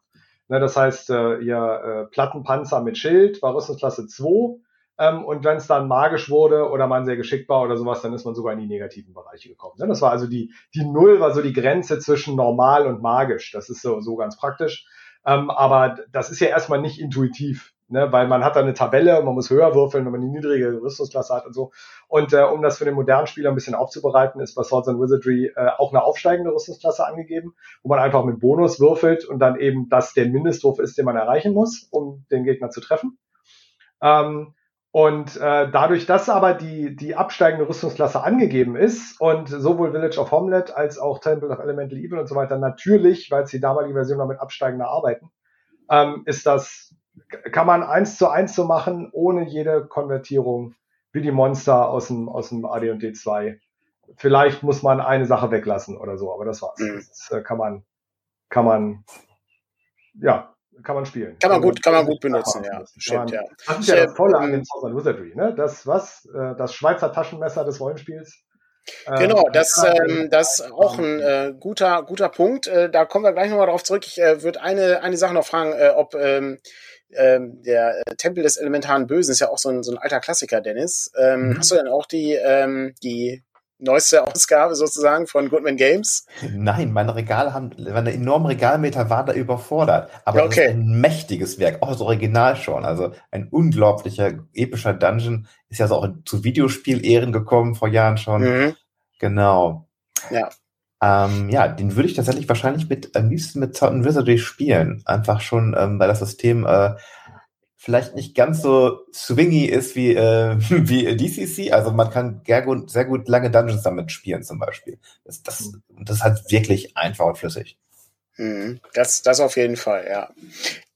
Ne, das heißt, äh, ihr äh, Plattenpanzer mit Schild war Rüstungsklasse 2. Ähm, und wenn es dann magisch wurde oder man sehr geschickt war oder sowas, dann ist man sogar in die negativen Bereiche gekommen. Ne? Das war also die, die Null war so die Grenze zwischen normal und magisch. Das ist so, so ganz praktisch. Ähm, aber das ist ja erstmal nicht intuitiv ne, weil man hat da eine Tabelle, man muss höher würfeln, wenn man die niedrige Rüstungsklasse hat und so. Und äh, um das für den modernen Spieler ein bisschen aufzubereiten, ist bei Swords and Wizardry äh, auch eine aufsteigende Rüstungsklasse angegeben, wo man einfach mit Bonus würfelt und dann eben das der Mindestwurf ist, den man erreichen muss, um den Gegner zu treffen. Ähm, und äh, dadurch, dass aber die, die absteigende Rüstungsklasse angegeben ist und sowohl Village of Homelet als auch Temple of Elemental Evil und so weiter natürlich, weil es die damalige Version war, mit absteigender arbeiten, ähm, ist das kann man eins zu eins so machen, ohne jede Konvertierung, wie die Monster aus dem, aus dem AD&D 2. Vielleicht muss man eine Sache weglassen oder so, aber das war's. Mhm. Das äh, kann man, kann man, ja, kann man spielen. Kann man gut, kann man gut benutzen, ja. Stimmt, ja. Das ist ja das Tolle an dem Southern Wizardry, ne? Das, was, äh, das Schweizer Taschenmesser des Rollenspiels. Genau, das, ähm, das ist auch ein äh, guter, guter Punkt. Äh, da kommen wir gleich nochmal drauf zurück. Ich äh, würde eine, eine Sache noch fragen, äh, ob ähm, ähm, der äh, Tempel des elementaren Bösen ist ja auch so ein, so ein alter Klassiker, Dennis. Ähm, mhm. Hast du denn auch die, ähm, die neueste Ausgabe sozusagen von Goodman Games? Nein, meine Regale haben, meine enormen Regalmeter waren da überfordert. Aber okay. das ist ein mächtiges Werk, auch das Original schon. Also ein unglaublicher, epischer Dungeon. Ist ja so auch zu Videospiel-Ehren gekommen vor Jahren schon. Mhm. Genau. Ja. Ähm, ja, den würde ich tatsächlich wahrscheinlich mit am liebsten mit Zotten Wizardry spielen. Einfach schon, ähm, weil das System äh, vielleicht nicht ganz so swingy ist wie, äh, <laughs> wie DCC. Also man kann sehr gut, sehr gut lange Dungeons damit spielen zum Beispiel. Das, das, das ist halt wirklich einfach und flüssig. Mhm. Das, das auf jeden Fall, ja.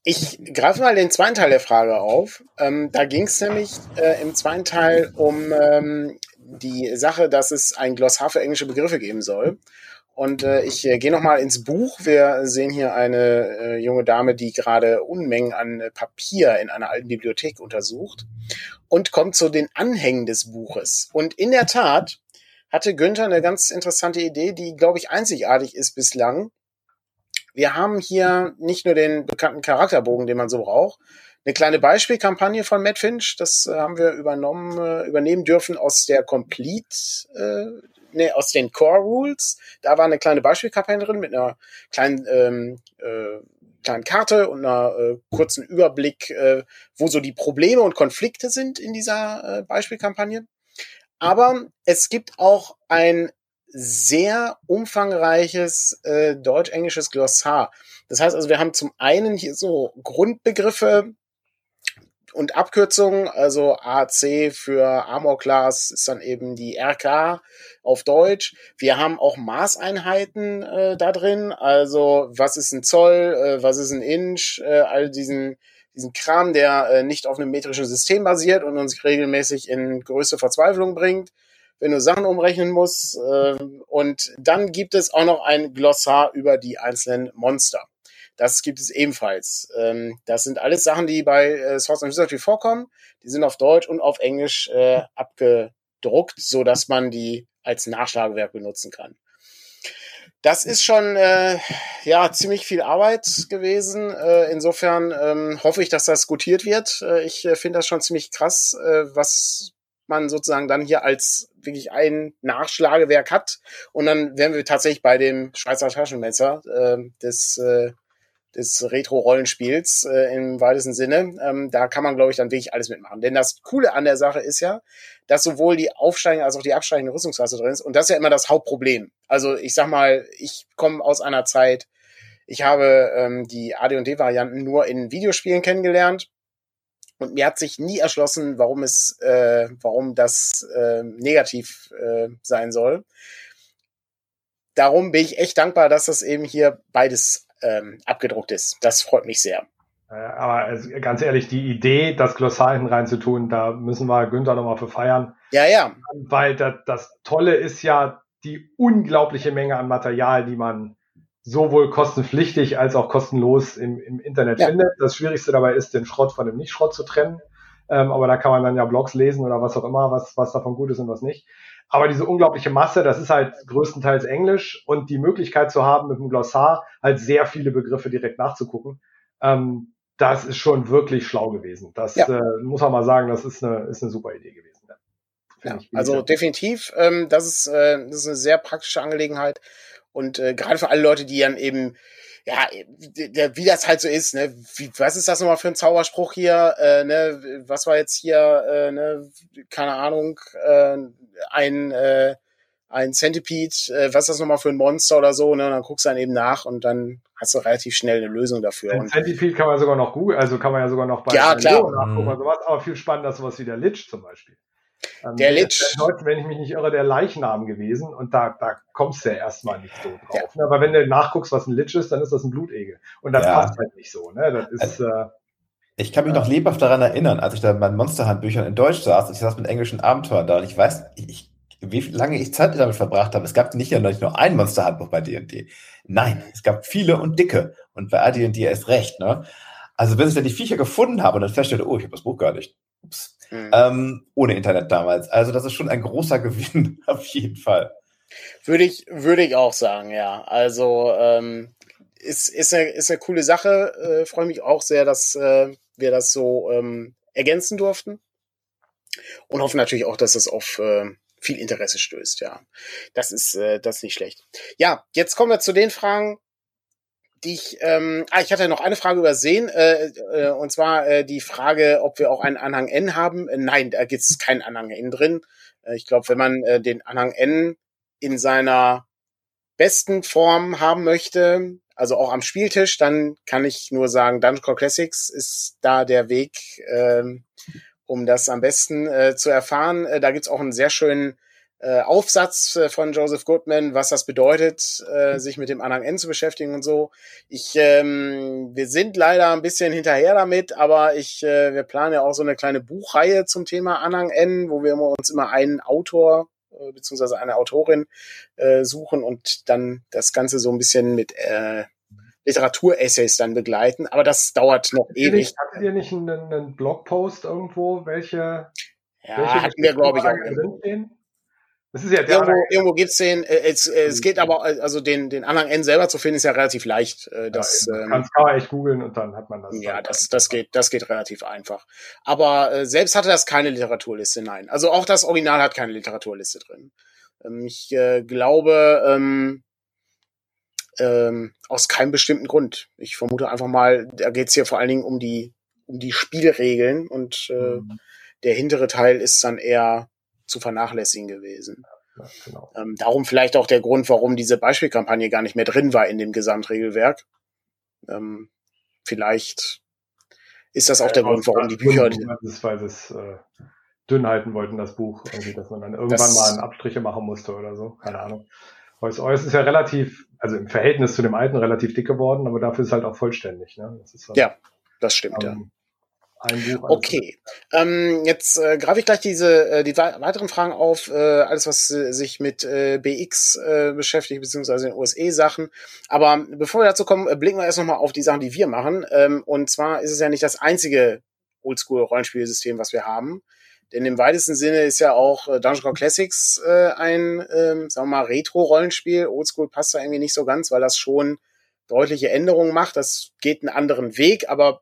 Ich greife mal den zweiten Teil der Frage auf. Ähm, da ging es nämlich äh, im zweiten Teil um ähm, die Sache, dass es ein Glossar für englische Begriffe geben soll. Und äh, ich äh, gehe nochmal ins Buch. Wir sehen hier eine äh, junge Dame, die gerade Unmengen an äh, Papier in einer alten Bibliothek untersucht und kommt zu den Anhängen des Buches. Und in der Tat hatte Günther eine ganz interessante Idee, die, glaube ich, einzigartig ist bislang. Wir haben hier nicht nur den bekannten Charakterbogen, den man so braucht, eine kleine Beispielkampagne von Matt Finch, das äh, haben wir übernommen, äh, übernehmen dürfen aus der Complete äh, nee, aus den Core Rules. Da war eine kleine Beispielkampagne drin mit einer kleinen, ähm, äh, kleinen Karte und einer äh, kurzen Überblick, äh, wo so die Probleme und Konflikte sind in dieser äh, Beispielkampagne. Aber es gibt auch ein sehr umfangreiches äh, deutsch-englisches Glossar. Das heißt also, wir haben zum einen hier so Grundbegriffe, und Abkürzungen, also AC für Armor Class ist dann eben die RK auf Deutsch. Wir haben auch Maßeinheiten äh, da drin, also was ist ein Zoll, äh, was ist ein Inch, äh, all diesen diesen Kram, der äh, nicht auf einem metrischen System basiert und uns regelmäßig in größte Verzweiflung bringt, wenn du Sachen umrechnen musst. Äh, und dann gibt es auch noch ein Glossar über die einzelnen Monster. Das gibt es ebenfalls. Ähm, das sind alles Sachen, die bei äh, Source and Wizardry vorkommen. Die sind auf Deutsch und auf Englisch äh, abgedruckt, so dass man die als Nachschlagewerk benutzen kann. Das ist schon äh, ja ziemlich viel Arbeit gewesen. Äh, insofern ähm, hoffe ich, dass das gutiert wird. Äh, ich äh, finde das schon ziemlich krass, äh, was man sozusagen dann hier als wirklich ein Nachschlagewerk hat. Und dann wären wir tatsächlich bei dem Schweizer Taschenmesser äh, des äh, des Retro-Rollenspiels äh, im weitesten Sinne. Ähm, da kann man, glaube ich, dann wirklich alles mitmachen. Denn das Coole an der Sache ist ja, dass sowohl die aufsteigende als auch die absteigende Rüstungsklasse drin ist. Und das ist ja immer das Hauptproblem. Also ich sag mal, ich komme aus einer Zeit, ich habe ähm, die AD&D-Varianten nur in Videospielen kennengelernt. Und mir hat sich nie erschlossen, warum es, äh, warum das äh, negativ äh, sein soll. Darum bin ich echt dankbar, dass das eben hier beides ähm, abgedruckt ist. Das freut mich sehr. Aber also ganz ehrlich, die Idee, das Glossar hinten reinzupfen, da müssen wir Günther nochmal für feiern. Ja, ja. Weil das, das Tolle ist ja die unglaubliche Menge an Material, die man sowohl kostenpflichtig als auch kostenlos im, im Internet ja. findet. Das Schwierigste dabei ist, den Schrott von dem Nicht-Schrott zu trennen. Ähm, aber da kann man dann ja Blogs lesen oder was auch immer, was, was davon gut ist und was nicht. Aber diese unglaubliche Masse, das ist halt größtenteils Englisch und die Möglichkeit zu haben, mit dem Glossar halt sehr viele Begriffe direkt nachzugucken. Ähm, das ist schon wirklich schlau gewesen. Das ja. äh, muss man mal sagen, das ist eine, ist eine super Idee gewesen. Ja, also definitiv, ähm, das, ist, äh, das ist eine sehr praktische Angelegenheit. Und äh, gerade für alle Leute, die dann eben, ja, der, wie das halt so ist, ne, wie, was ist das nochmal für ein Zauberspruch hier, äh, ne, was war jetzt hier, äh, ne, keine Ahnung, äh, ein, äh, ein Centipede, äh, was ist das nochmal für ein Monster oder so, ne, und dann guckst du dann eben nach und dann hast du relativ schnell eine Lösung dafür. Ein Centipede kann man sogar noch googeln, also kann man ja sogar noch bei ja, klar. nachgucken, mhm. sowas, aber viel spannender sowas wie der Lich zum Beispiel. Ähm, der Lich. Heute, wenn ich mich nicht irre, der Leichnam gewesen und da, da kommst du ja erstmal nicht so drauf. Ja. Aber wenn du nachguckst, was ein Lich ist, dann ist das ein Blutegel. Und das ja. passt halt nicht so. Ne? Das ist, also, äh, ich kann mich noch lebhaft daran erinnern, als ich da in meinen Monsterhandbüchern in Deutsch saß, ich saß mit englischen Abenteuern da und ich weiß, ich, wie lange ich Zeit damit verbracht habe. Es gab nicht nur ein Monsterhandbuch bei D&D. Nein, es gab viele und dicke. Und bei AD&D erst recht, ne? Also wenn ich dann die Viecher gefunden habe und dann feststellte, oh, ich habe das Buch gar nicht. Ups. Mhm. Ähm, ohne Internet damals. Also das ist schon ein großer <laughs> Gewinn, auf jeden Fall. Würde ich, würde ich auch sagen, ja. Also ähm, ist, ist, eine, ist eine coole Sache. Äh, Freue mich auch sehr, dass äh, wir das so ähm, ergänzen durften. Und hoffe natürlich auch, dass es auf äh, viel Interesse stößt, ja. Das ist, äh, das ist nicht schlecht. Ja, jetzt kommen wir zu den Fragen, die ich, ähm, ah, ich hatte noch eine Frage übersehen, äh, äh, und zwar äh, die Frage, ob wir auch einen Anhang N haben. Äh, nein, da gibt es keinen Anhang N drin. Äh, ich glaube, wenn man äh, den Anhang N in seiner besten Form haben möchte, also auch am Spieltisch, dann kann ich nur sagen, Dungeon Core Classics ist da der Weg, äh, um das am besten äh, zu erfahren. Äh, da gibt's auch einen sehr schönen äh, Aufsatz äh, von Joseph Goodman, was das bedeutet, äh, sich mit dem Anhang N zu beschäftigen und so. Ich, ähm, wir sind leider ein bisschen hinterher damit, aber ich, äh, wir planen ja auch so eine kleine Buchreihe zum Thema Anhang N, wo wir uns immer einen Autor äh, beziehungsweise eine Autorin äh, suchen und dann das Ganze so ein bisschen mit äh, Literaturessays dann begleiten. Aber das dauert noch ewig. Hattet ihr nicht einen, einen Blogpost irgendwo, welche? Ja, welche hatten wir, glaube ich, auch. Das ist ja der irgendwo, irgendwo gibt's den, äh, es, äh, es geht aber, äh, also den, den Anhang N selber zu finden, ist ja relativ leicht. Äh, das, ja, ähm, kann man echt googeln und dann hat man das. Ja, das, das geht, das geht relativ einfach. Aber äh, selbst hatte das keine Literaturliste, nein. Also auch das Original hat keine Literaturliste drin. Ähm, ich äh, glaube, ähm, ähm, aus keinem bestimmten Grund. Ich vermute einfach mal, da geht's hier vor allen Dingen um die, um die Spielregeln und äh, mhm. der hintere Teil ist dann eher zu vernachlässigen gewesen. Ja, genau. ähm, darum vielleicht auch der Grund, warum diese Beispielkampagne gar nicht mehr drin war in dem Gesamtregelwerk. Ähm, vielleicht ist das auch ja, der Grund, warum die Bücher. Das, weil sie es äh, dünn halten wollten, das Buch, irgendwie, dass man dann irgendwann das, mal Abstriche machen musste oder so. Keine Ahnung. Eus ist ja relativ, also im Verhältnis zu dem alten relativ dick geworden, aber dafür ist es halt auch vollständig. Ne? Das halt, ja, das stimmt, ähm, ja. Buch, okay, ähm, jetzt äh, greife ich gleich diese äh, die weiteren Fragen auf, äh, alles was äh, sich mit äh, BX äh, beschäftigt beziehungsweise den OSE-Sachen. Aber bevor wir dazu kommen, äh, blicken wir erst nochmal auf die Sachen, die wir machen. Ähm, und zwar ist es ja nicht das einzige Oldschool-Rollenspielsystem, was wir haben. Denn im weitesten Sinne ist ja auch äh, Dungeon Core Classics äh, ein, ähm, sagen wir mal, Retro-Rollenspiel. Oldschool passt da irgendwie nicht so ganz, weil das schon deutliche Änderungen macht. Das geht einen anderen Weg, aber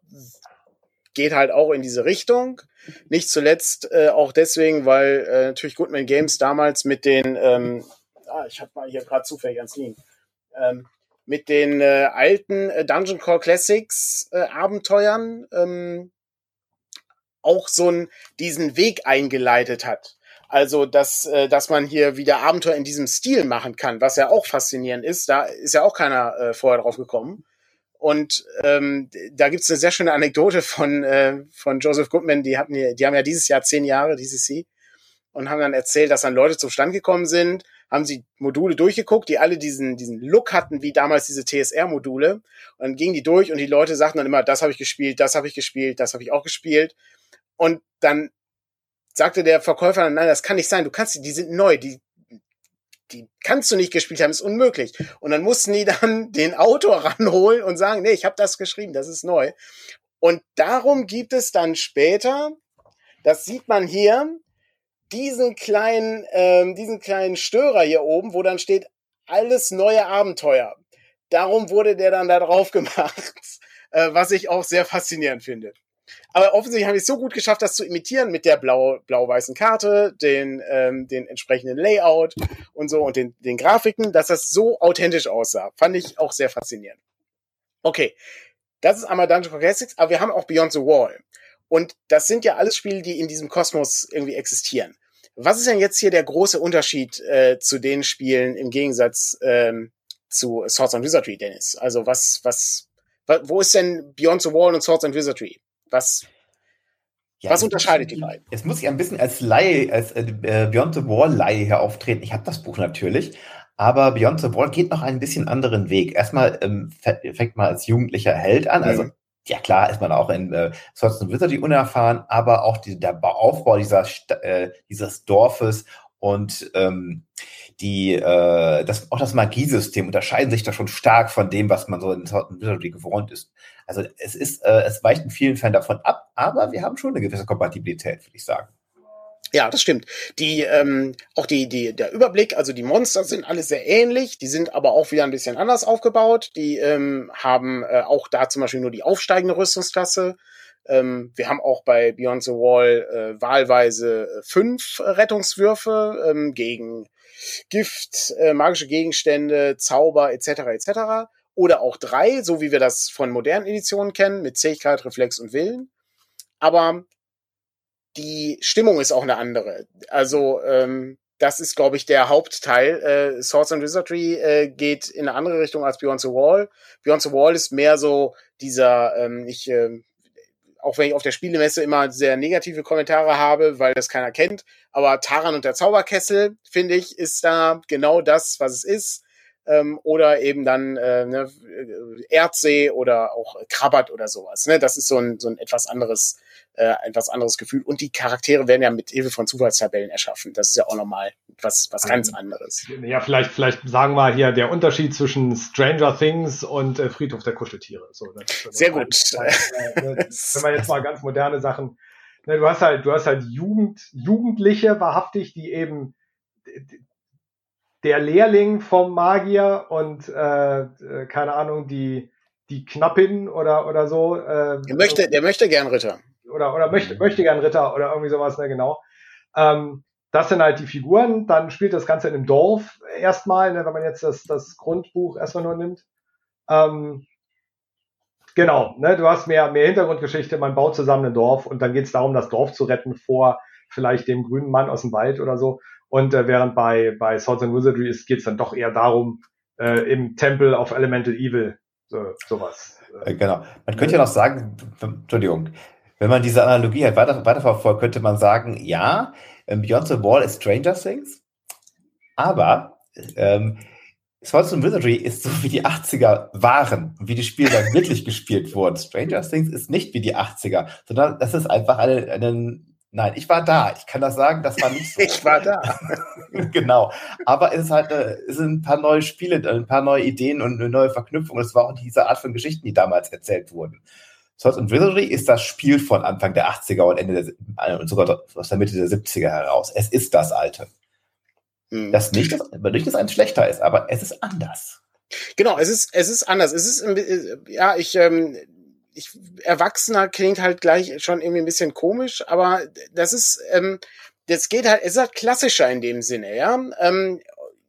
geht halt auch in diese Richtung. Nicht zuletzt äh, auch deswegen, weil äh, natürlich Goodman Games damals mit den, ähm, ah, ich habe mal hier gerade zufällig ans Liegen, ähm, mit den äh, alten äh, Dungeon Core Classics äh, Abenteuern ähm, auch so einen, diesen Weg eingeleitet hat. Also, dass, äh, dass man hier wieder Abenteuer in diesem Stil machen kann, was ja auch faszinierend ist. Da ist ja auch keiner vorher drauf gekommen. Und ähm, da gibt's eine sehr schöne Anekdote von, äh, von Joseph Goodman, die hatten die haben ja dieses Jahr zehn Jahre, DCC, und haben dann erzählt, dass dann Leute zum Stand gekommen sind, haben sie Module durchgeguckt, die alle diesen, diesen Look hatten, wie damals diese TSR-Module. Und dann gingen die durch und die Leute sagten dann immer, das habe ich gespielt, das habe ich gespielt, das habe ich auch gespielt. Und dann sagte der Verkäufer, nein, das kann nicht sein, du kannst, die sind neu, die, die kannst du nicht gespielt haben, ist unmöglich. Und dann mussten die dann <laughs> den Autor ranholen und sagen, nee, ich habe das geschrieben, das ist neu. Und darum gibt es dann später, das sieht man hier, diesen kleinen, ähm, diesen kleinen Störer hier oben, wo dann steht, alles neue Abenteuer. Darum wurde der dann da drauf <laughs> gemacht. äh, was ich auch sehr faszinierend finde. Aber offensichtlich habe ich es so gut geschafft, das zu imitieren mit der blau, blau-weißen Karte, den, ähm, den entsprechenden Layout und so und den, den Grafiken, dass das so authentisch aussah. Fand ich auch sehr faszinierend. Okay, das ist einmal Dungeon Classics, aber wir haben auch Beyond the Wall. Und das sind ja alles Spiele, die in diesem Kosmos irgendwie existieren. Was ist denn jetzt hier der große Unterschied äh, zu den Spielen im Gegensatz ähm, zu Swords and Wizardry, Dennis? Also was, was, wo ist denn Beyond the Wall und Swords and Wizardry? Was, ja, was unterscheidet die beiden? Jetzt muss ich ein bisschen als Laie, als äh, Beyond the Wall Laie hier auftreten. Ich habe das Buch natürlich, aber Beyond the Wall geht noch einen bisschen anderen Weg. Erstmal ähm, fängt man als jugendlicher Held an, also mhm. ja klar ist man auch in äh, Swords and Wizardry unerfahren, aber auch die, der Aufbau dieser, äh, dieses Dorfes und ähm, die, äh, das, auch das Magiesystem unterscheiden sich da schon stark von dem, was man so in Swords Wizardry gewohnt ist. Also es ist, äh, es weicht in vielen Fällen davon ab, aber wir haben schon eine gewisse Kompatibilität, würde ich sagen. Ja, das stimmt. Die, ähm, auch die, die, der Überblick, also die Monster sind alle sehr ähnlich, die sind aber auch wieder ein bisschen anders aufgebaut. Die ähm, haben äh, auch da zum Beispiel nur die aufsteigende Rüstungsklasse. Ähm, wir haben auch bei Beyond the Wall äh, wahlweise äh, fünf Rettungswürfe ähm, gegen Gift, äh, magische Gegenstände, Zauber etc. etc. Oder auch drei, so wie wir das von modernen Editionen kennen, mit Zähigkeit, Reflex und Willen. Aber die Stimmung ist auch eine andere. Also ähm, das ist, glaube ich, der Hauptteil. Äh, Swords and Wizardry äh, geht in eine andere Richtung als Beyond the Wall. Beyond the Wall ist mehr so dieser, ähm, ich äh, auch wenn ich auf der Spielemesse immer sehr negative Kommentare habe, weil das keiner kennt. Aber Taran und der Zauberkessel, finde ich, ist da genau das, was es ist. Ähm, oder eben dann äh, ne, Erdsee oder auch Krabbert oder sowas. Ne? Das ist so ein, so ein etwas anderes äh, etwas anderes Gefühl. Und die Charaktere werden ja mit Hilfe von Zufallstabellen erschaffen. Das ist ja auch nochmal was, was ganz anderes. Ja, vielleicht, vielleicht sagen wir hier der Unterschied zwischen Stranger Things und äh, Friedhof der Kuscheltiere. So, das, das Sehr gut. Äh, <laughs> wenn man jetzt mal ganz moderne Sachen, ne, du hast halt, du hast halt Jugend, Jugendliche wahrhaftig, die eben der Lehrling vom Magier und äh, äh, keine Ahnung, die die Knappin oder oder so. Äh, der möchte, der möchte gern Ritter oder, oder möchte, möchte gern Ritter oder irgendwie sowas, ne, genau. Ähm, das sind halt die Figuren. Dann spielt das Ganze in einem Dorf erstmal, ne, wenn man jetzt das, das Grundbuch erstmal nur nimmt. Ähm, genau, ne, du hast mehr, mehr Hintergrundgeschichte, man baut zusammen ein Dorf und dann geht es darum, das Dorf zu retten vor vielleicht dem grünen Mann aus dem Wald oder so. Und äh, während bei, bei Swords and Wizardry geht es dann doch eher darum, äh, im Temple of Elemental Evil, so, sowas. Äh, genau. Man könnte ja noch sagen, Entschuldigung, wenn man diese Analogie halt weiter, weiterverfolgt, könnte man sagen, ja, ähm, Beyond the Wall ist Stranger Things, aber ähm, Swords and Wizardry ist so wie die 80er waren, wie die Spiele dann wirklich <laughs> gespielt wurden. Stranger Things ist nicht wie die 80er, sondern das ist einfach eine, eine Nein, ich war da. Ich kann das sagen, das war nicht so. <laughs> ich war da. <laughs> genau. Aber es ist halt, eine, es sind ein paar neue Spiele, ein paar neue Ideen und eine neue Verknüpfung. Es war auch diese Art von Geschichten, die damals erzählt wurden. Swords and Wizardry ist das Spiel von Anfang der 80er und Ende der, äh, und sogar aus der Mitte der 70er heraus. Es ist das alte. Das nicht, dass, nicht, dass eins schlechter ist, aber es ist anders. Genau, es ist, es ist anders. Es ist, äh, ja, ich, ähm, ich, Erwachsener klingt halt gleich schon irgendwie ein bisschen komisch, aber das ist, ähm, das geht halt, es ist halt klassischer in dem Sinne, ja. Ähm,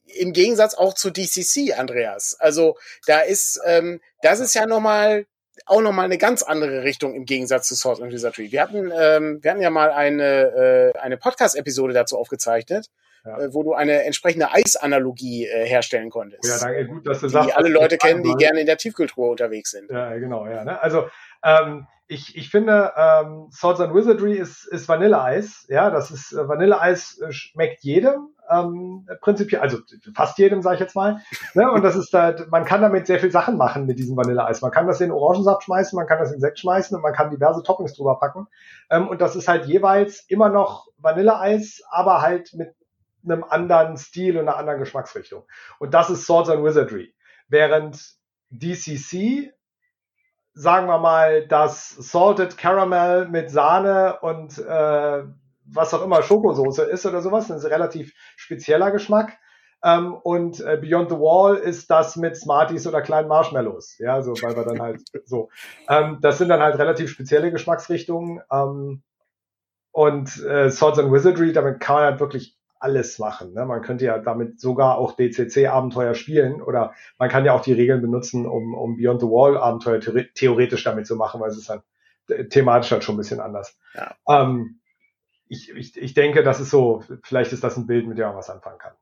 Im Gegensatz auch zu DCC, Andreas. Also da ist, ähm, das ist ja nochmal auch nochmal eine ganz andere Richtung im Gegensatz zu and Wizardry. Wir hatten, ähm, wir hatten ja mal eine, äh, eine Podcast-Episode dazu aufgezeichnet, ja. äh, wo du eine entsprechende Eisanalogie äh, herstellen konntest. Ja, danke, gut, dass du die sagst. Die alle Leute kennen, die gerne in der Tiefkultur unterwegs sind. Ja, genau, ja. Ne? Also ähm, ich, ich finde, ähm, Swords and Wizardry ist, ist Vanilleeis. Ja, das ist äh, Vanilleeis äh, schmeckt jedem ähm, prinzipiell, also fast jedem, sage ich jetzt mal. Ne? Und das ist da, man kann damit sehr viel Sachen machen mit diesem Vanilleeis. Man kann das in Orangensaft schmeißen, man kann das in Sekt schmeißen und man kann diverse Toppings drüber packen. Ähm, und das ist halt jeweils immer noch Vanilleeis, aber halt mit einem anderen Stil und einer anderen Geschmacksrichtung. Und das ist Swords and Wizardry. Während DCC sagen wir mal, das Salted Caramel mit Sahne und äh, was auch immer Schokosoße ist oder sowas, ein relativ spezieller Geschmack. Ähm, und äh, Beyond the Wall ist das mit Smarties oder kleinen Marshmallows. Ja, so, weil wir dann halt so. Ähm, das sind dann halt relativ spezielle Geschmacksrichtungen. Ähm, und äh, Swords and Wizardry, damit kann man halt wirklich alles machen. Ne? Man könnte ja damit sogar auch DCC-Abenteuer spielen oder man kann ja auch die Regeln benutzen, um, um Beyond the Wall-Abenteuer theoretisch damit zu machen, weil es ist halt thematisch halt schon ein bisschen anders. Ja. Ähm, ich, ich, ich denke, das ist so, vielleicht ist das ein Bild, mit dem man was anfangen kann.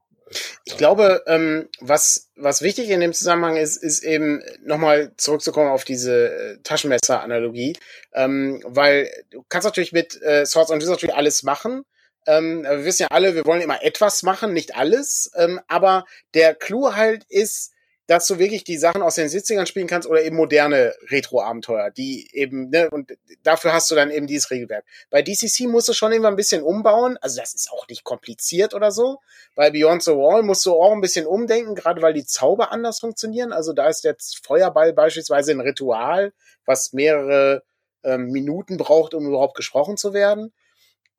Ich glaube, ähm, was, was wichtig in dem Zusammenhang ist, ist eben nochmal zurückzukommen auf diese äh, Taschenmesser-Analogie, ähm, weil du kannst natürlich mit äh, Swords and Wizardry alles machen, ähm, wir wissen ja alle, wir wollen immer etwas machen, nicht alles. Ähm, aber der Clou halt ist, dass du wirklich die Sachen aus den 70ern spielen kannst oder eben moderne Retro-Abenteuer, die eben, ne, und dafür hast du dann eben dieses Regelwerk. Bei DCC musst du schon immer ein bisschen umbauen, also das ist auch nicht kompliziert oder so. Bei Beyond the Wall musst du auch ein bisschen umdenken, gerade weil die Zauber anders funktionieren. Also da ist jetzt Feuerball beispielsweise ein Ritual, was mehrere ähm, Minuten braucht, um überhaupt gesprochen zu werden.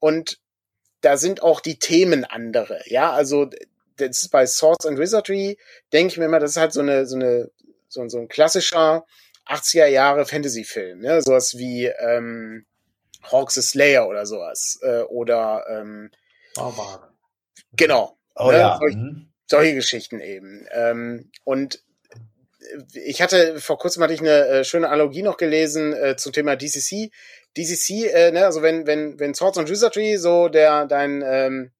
Und da sind auch die Themen andere. Ja, also das ist bei Swords and Wizardry, denke ich mir immer, das ist halt so eine, so eine, so, so ein klassischer 80er Jahre Fantasy-Film, ne? Sowas wie ähm, Hawks the Slayer oder sowas. Äh, oder ähm, Barbaren. Genau. Oh ne? ja. Solche, Mhm. solche Geschichten eben. Ähm, und ich hatte, vor kurzem hatte ich eine äh, schöne Analogie noch gelesen äh, zum Thema DCC. DCC, äh, ne, also wenn, wenn, wenn Swords and Wizardry so der, dein, ähm,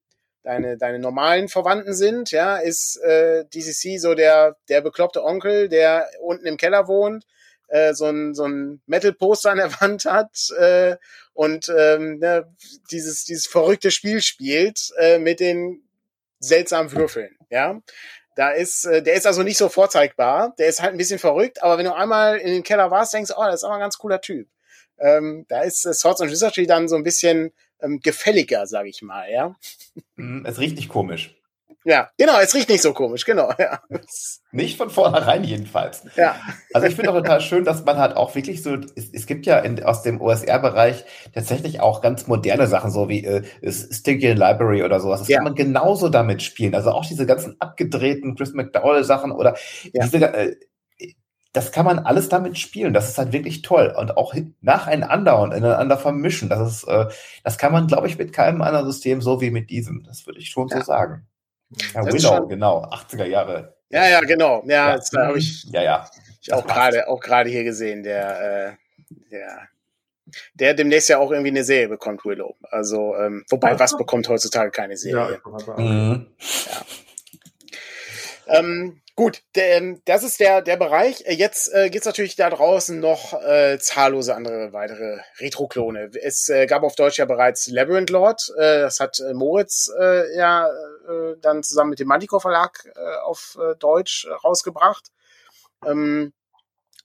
deine, deine normalen Verwandten sind, ja, ist äh, DCC so der, der bekloppte Onkel, der unten im Keller wohnt, äh, so ein, so ein Metal-Poster an der <laughs> Wand hat äh, und ähm, ne, dieses, dieses verrückte Spiel spielt äh, mit den seltsamen Würfeln, ja. Da ist, äh, der ist also nicht so vorzeigbar. Der ist halt ein bisschen verrückt, aber wenn du einmal in den Keller warst, denkst du, oh, das ist aber ein ganz cooler Typ. Ähm, da ist äh, Swords and Wizardry dann so ein bisschen ähm, gefälliger, sag ich mal, ja. Mhm, Es riecht nicht komisch. Ja, genau, es riecht nicht so komisch, genau, <laughs> ja. Nicht von vornherein jedenfalls. ja. Also ich finde auch total schön, dass man halt auch wirklich so, es, es gibt ja in, aus dem OSR-Bereich tatsächlich auch ganz moderne Sachen, so wie äh, Stygian Library oder sowas. Das Ja. kann man genauso damit spielen. Also auch diese ganzen abgedrehten Chris McDowell-Sachen oder Ja. diese, äh, das kann man alles damit spielen. Das ist halt wirklich toll. Und auch nacheinander und ineinander vermischen. Das ist, äh, das kann man, glaube ich, mit keinem anderen System so wie mit diesem. Das würde ich schon Ja. so sagen. Ja, Willow, schon- genau, 80er Jahre. Ja, ja, genau. Ja, Ja. das habe ich, Ja, ja. ich auch gerade auch gerade hier gesehen, der, äh, der, der demnächst ja auch irgendwie eine Serie bekommt, Willow. Also, ähm, wobei, was bekommt heutzutage keine Ja, Serie? sagen. Mhm. Ähm, gut, ähm, das ist der, der Bereich. Äh, Jetzt äh, gibt's natürlich da draußen noch äh, zahllose andere weitere Retro-Klone. Es äh, gab auf Deutsch ja bereits Labyrinth Lord. Äh, das hat äh, Moritz äh, ja äh, dann zusammen mit dem Manticore Verlag äh, auf äh, Deutsch äh, rausgebracht. Ähm,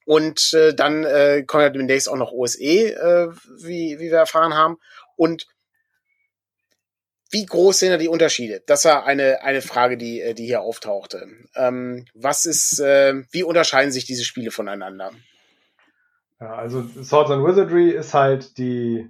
und äh, dann äh, kommt ja demnächst auch noch OSE, äh, wie, wie wir erfahren haben. Und wie groß sind da die Unterschiede? Das war eine, eine Frage, die, äh, die hier auftauchte. Ähm, was ist, äh, wie unterscheiden sich diese Spiele voneinander? Ja, also Swords and Wizardry ist halt die,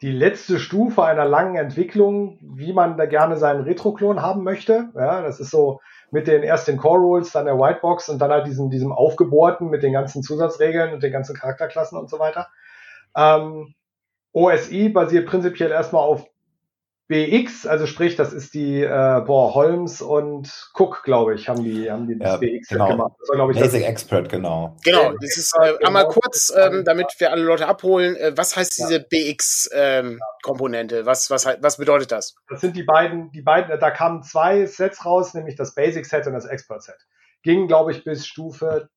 die letzte Stufe einer langen Entwicklung, wie man da gerne seinen Retro-Klon haben möchte. Ja, das ist so mit den erst den Core Rules, dann der Whitebox und dann halt diesem, diesem Aufgebohrten mit den ganzen Zusatzregeln und den ganzen Charakterklassen und so weiter. Ähm, OSI basiert prinzipiell erstmal auf BX, also sprich, das ist die, äh, boah, Holmes und Cook, glaube ich, haben die, haben die Ja, das BX genau. gemacht. Das war, ich, das, Basic Expert, genau. Genau, Ja, das ist äh, genau. einmal kurz, ähm, damit wir alle Leute abholen. Äh, was heißt Ja. diese BX-Komponente? was, was, halt- was bedeutet das? Das sind die beiden, die beiden, da kamen zwei Sets raus, nämlich das Basic Set und das Expert Set. Ging, glaube ich, bis Stufe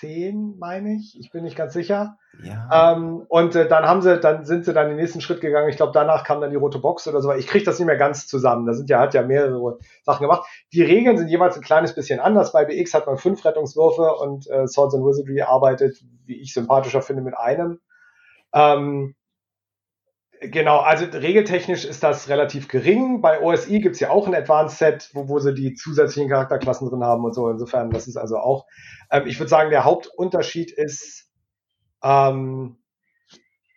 10, meine ich. Ich bin nicht ganz sicher. Ja. Ähm, und äh, dann haben sie, dann sind sie dann den nächsten Schritt gegangen. Ich glaube, danach kam dann die rote Box oder so. Ich kriege das nicht mehr ganz zusammen. Da sind ja, hat ja mehrere Sachen gemacht. Die Regeln sind jeweils ein kleines bisschen anders. Bei BX hat man fünf Rettungswürfe und äh, Swords and Wizardry arbeitet, wie ich sympathischer finde, mit einem. Ähm, Genau, also regeltechnisch ist das relativ gering. Bei OSI gibt's ja auch ein Advanced Set, wo, wo sie die zusätzlichen Charakterklassen drin haben und so. Insofern, das ist also auch. Ähm, ich würde sagen, der Hauptunterschied ist ähm,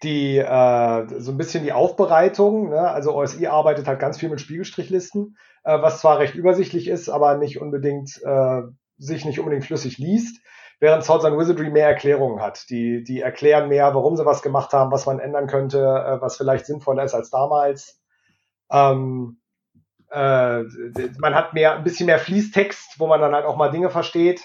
die äh, so ein bisschen die Aufbereitung. Ne? Also OSI arbeitet halt ganz viel mit Spiegelstrichlisten, äh, was zwar recht übersichtlich ist, aber nicht unbedingt äh, sich nicht unbedingt flüssig liest, während Swords and Wizardry mehr Erklärungen hat. Die, die erklären mehr, warum sie was gemacht haben, was man ändern könnte, äh, was vielleicht sinnvoller ist als damals. Ähm, äh, man hat mehr, ein bisschen mehr Fließtext, wo man dann halt auch mal Dinge versteht.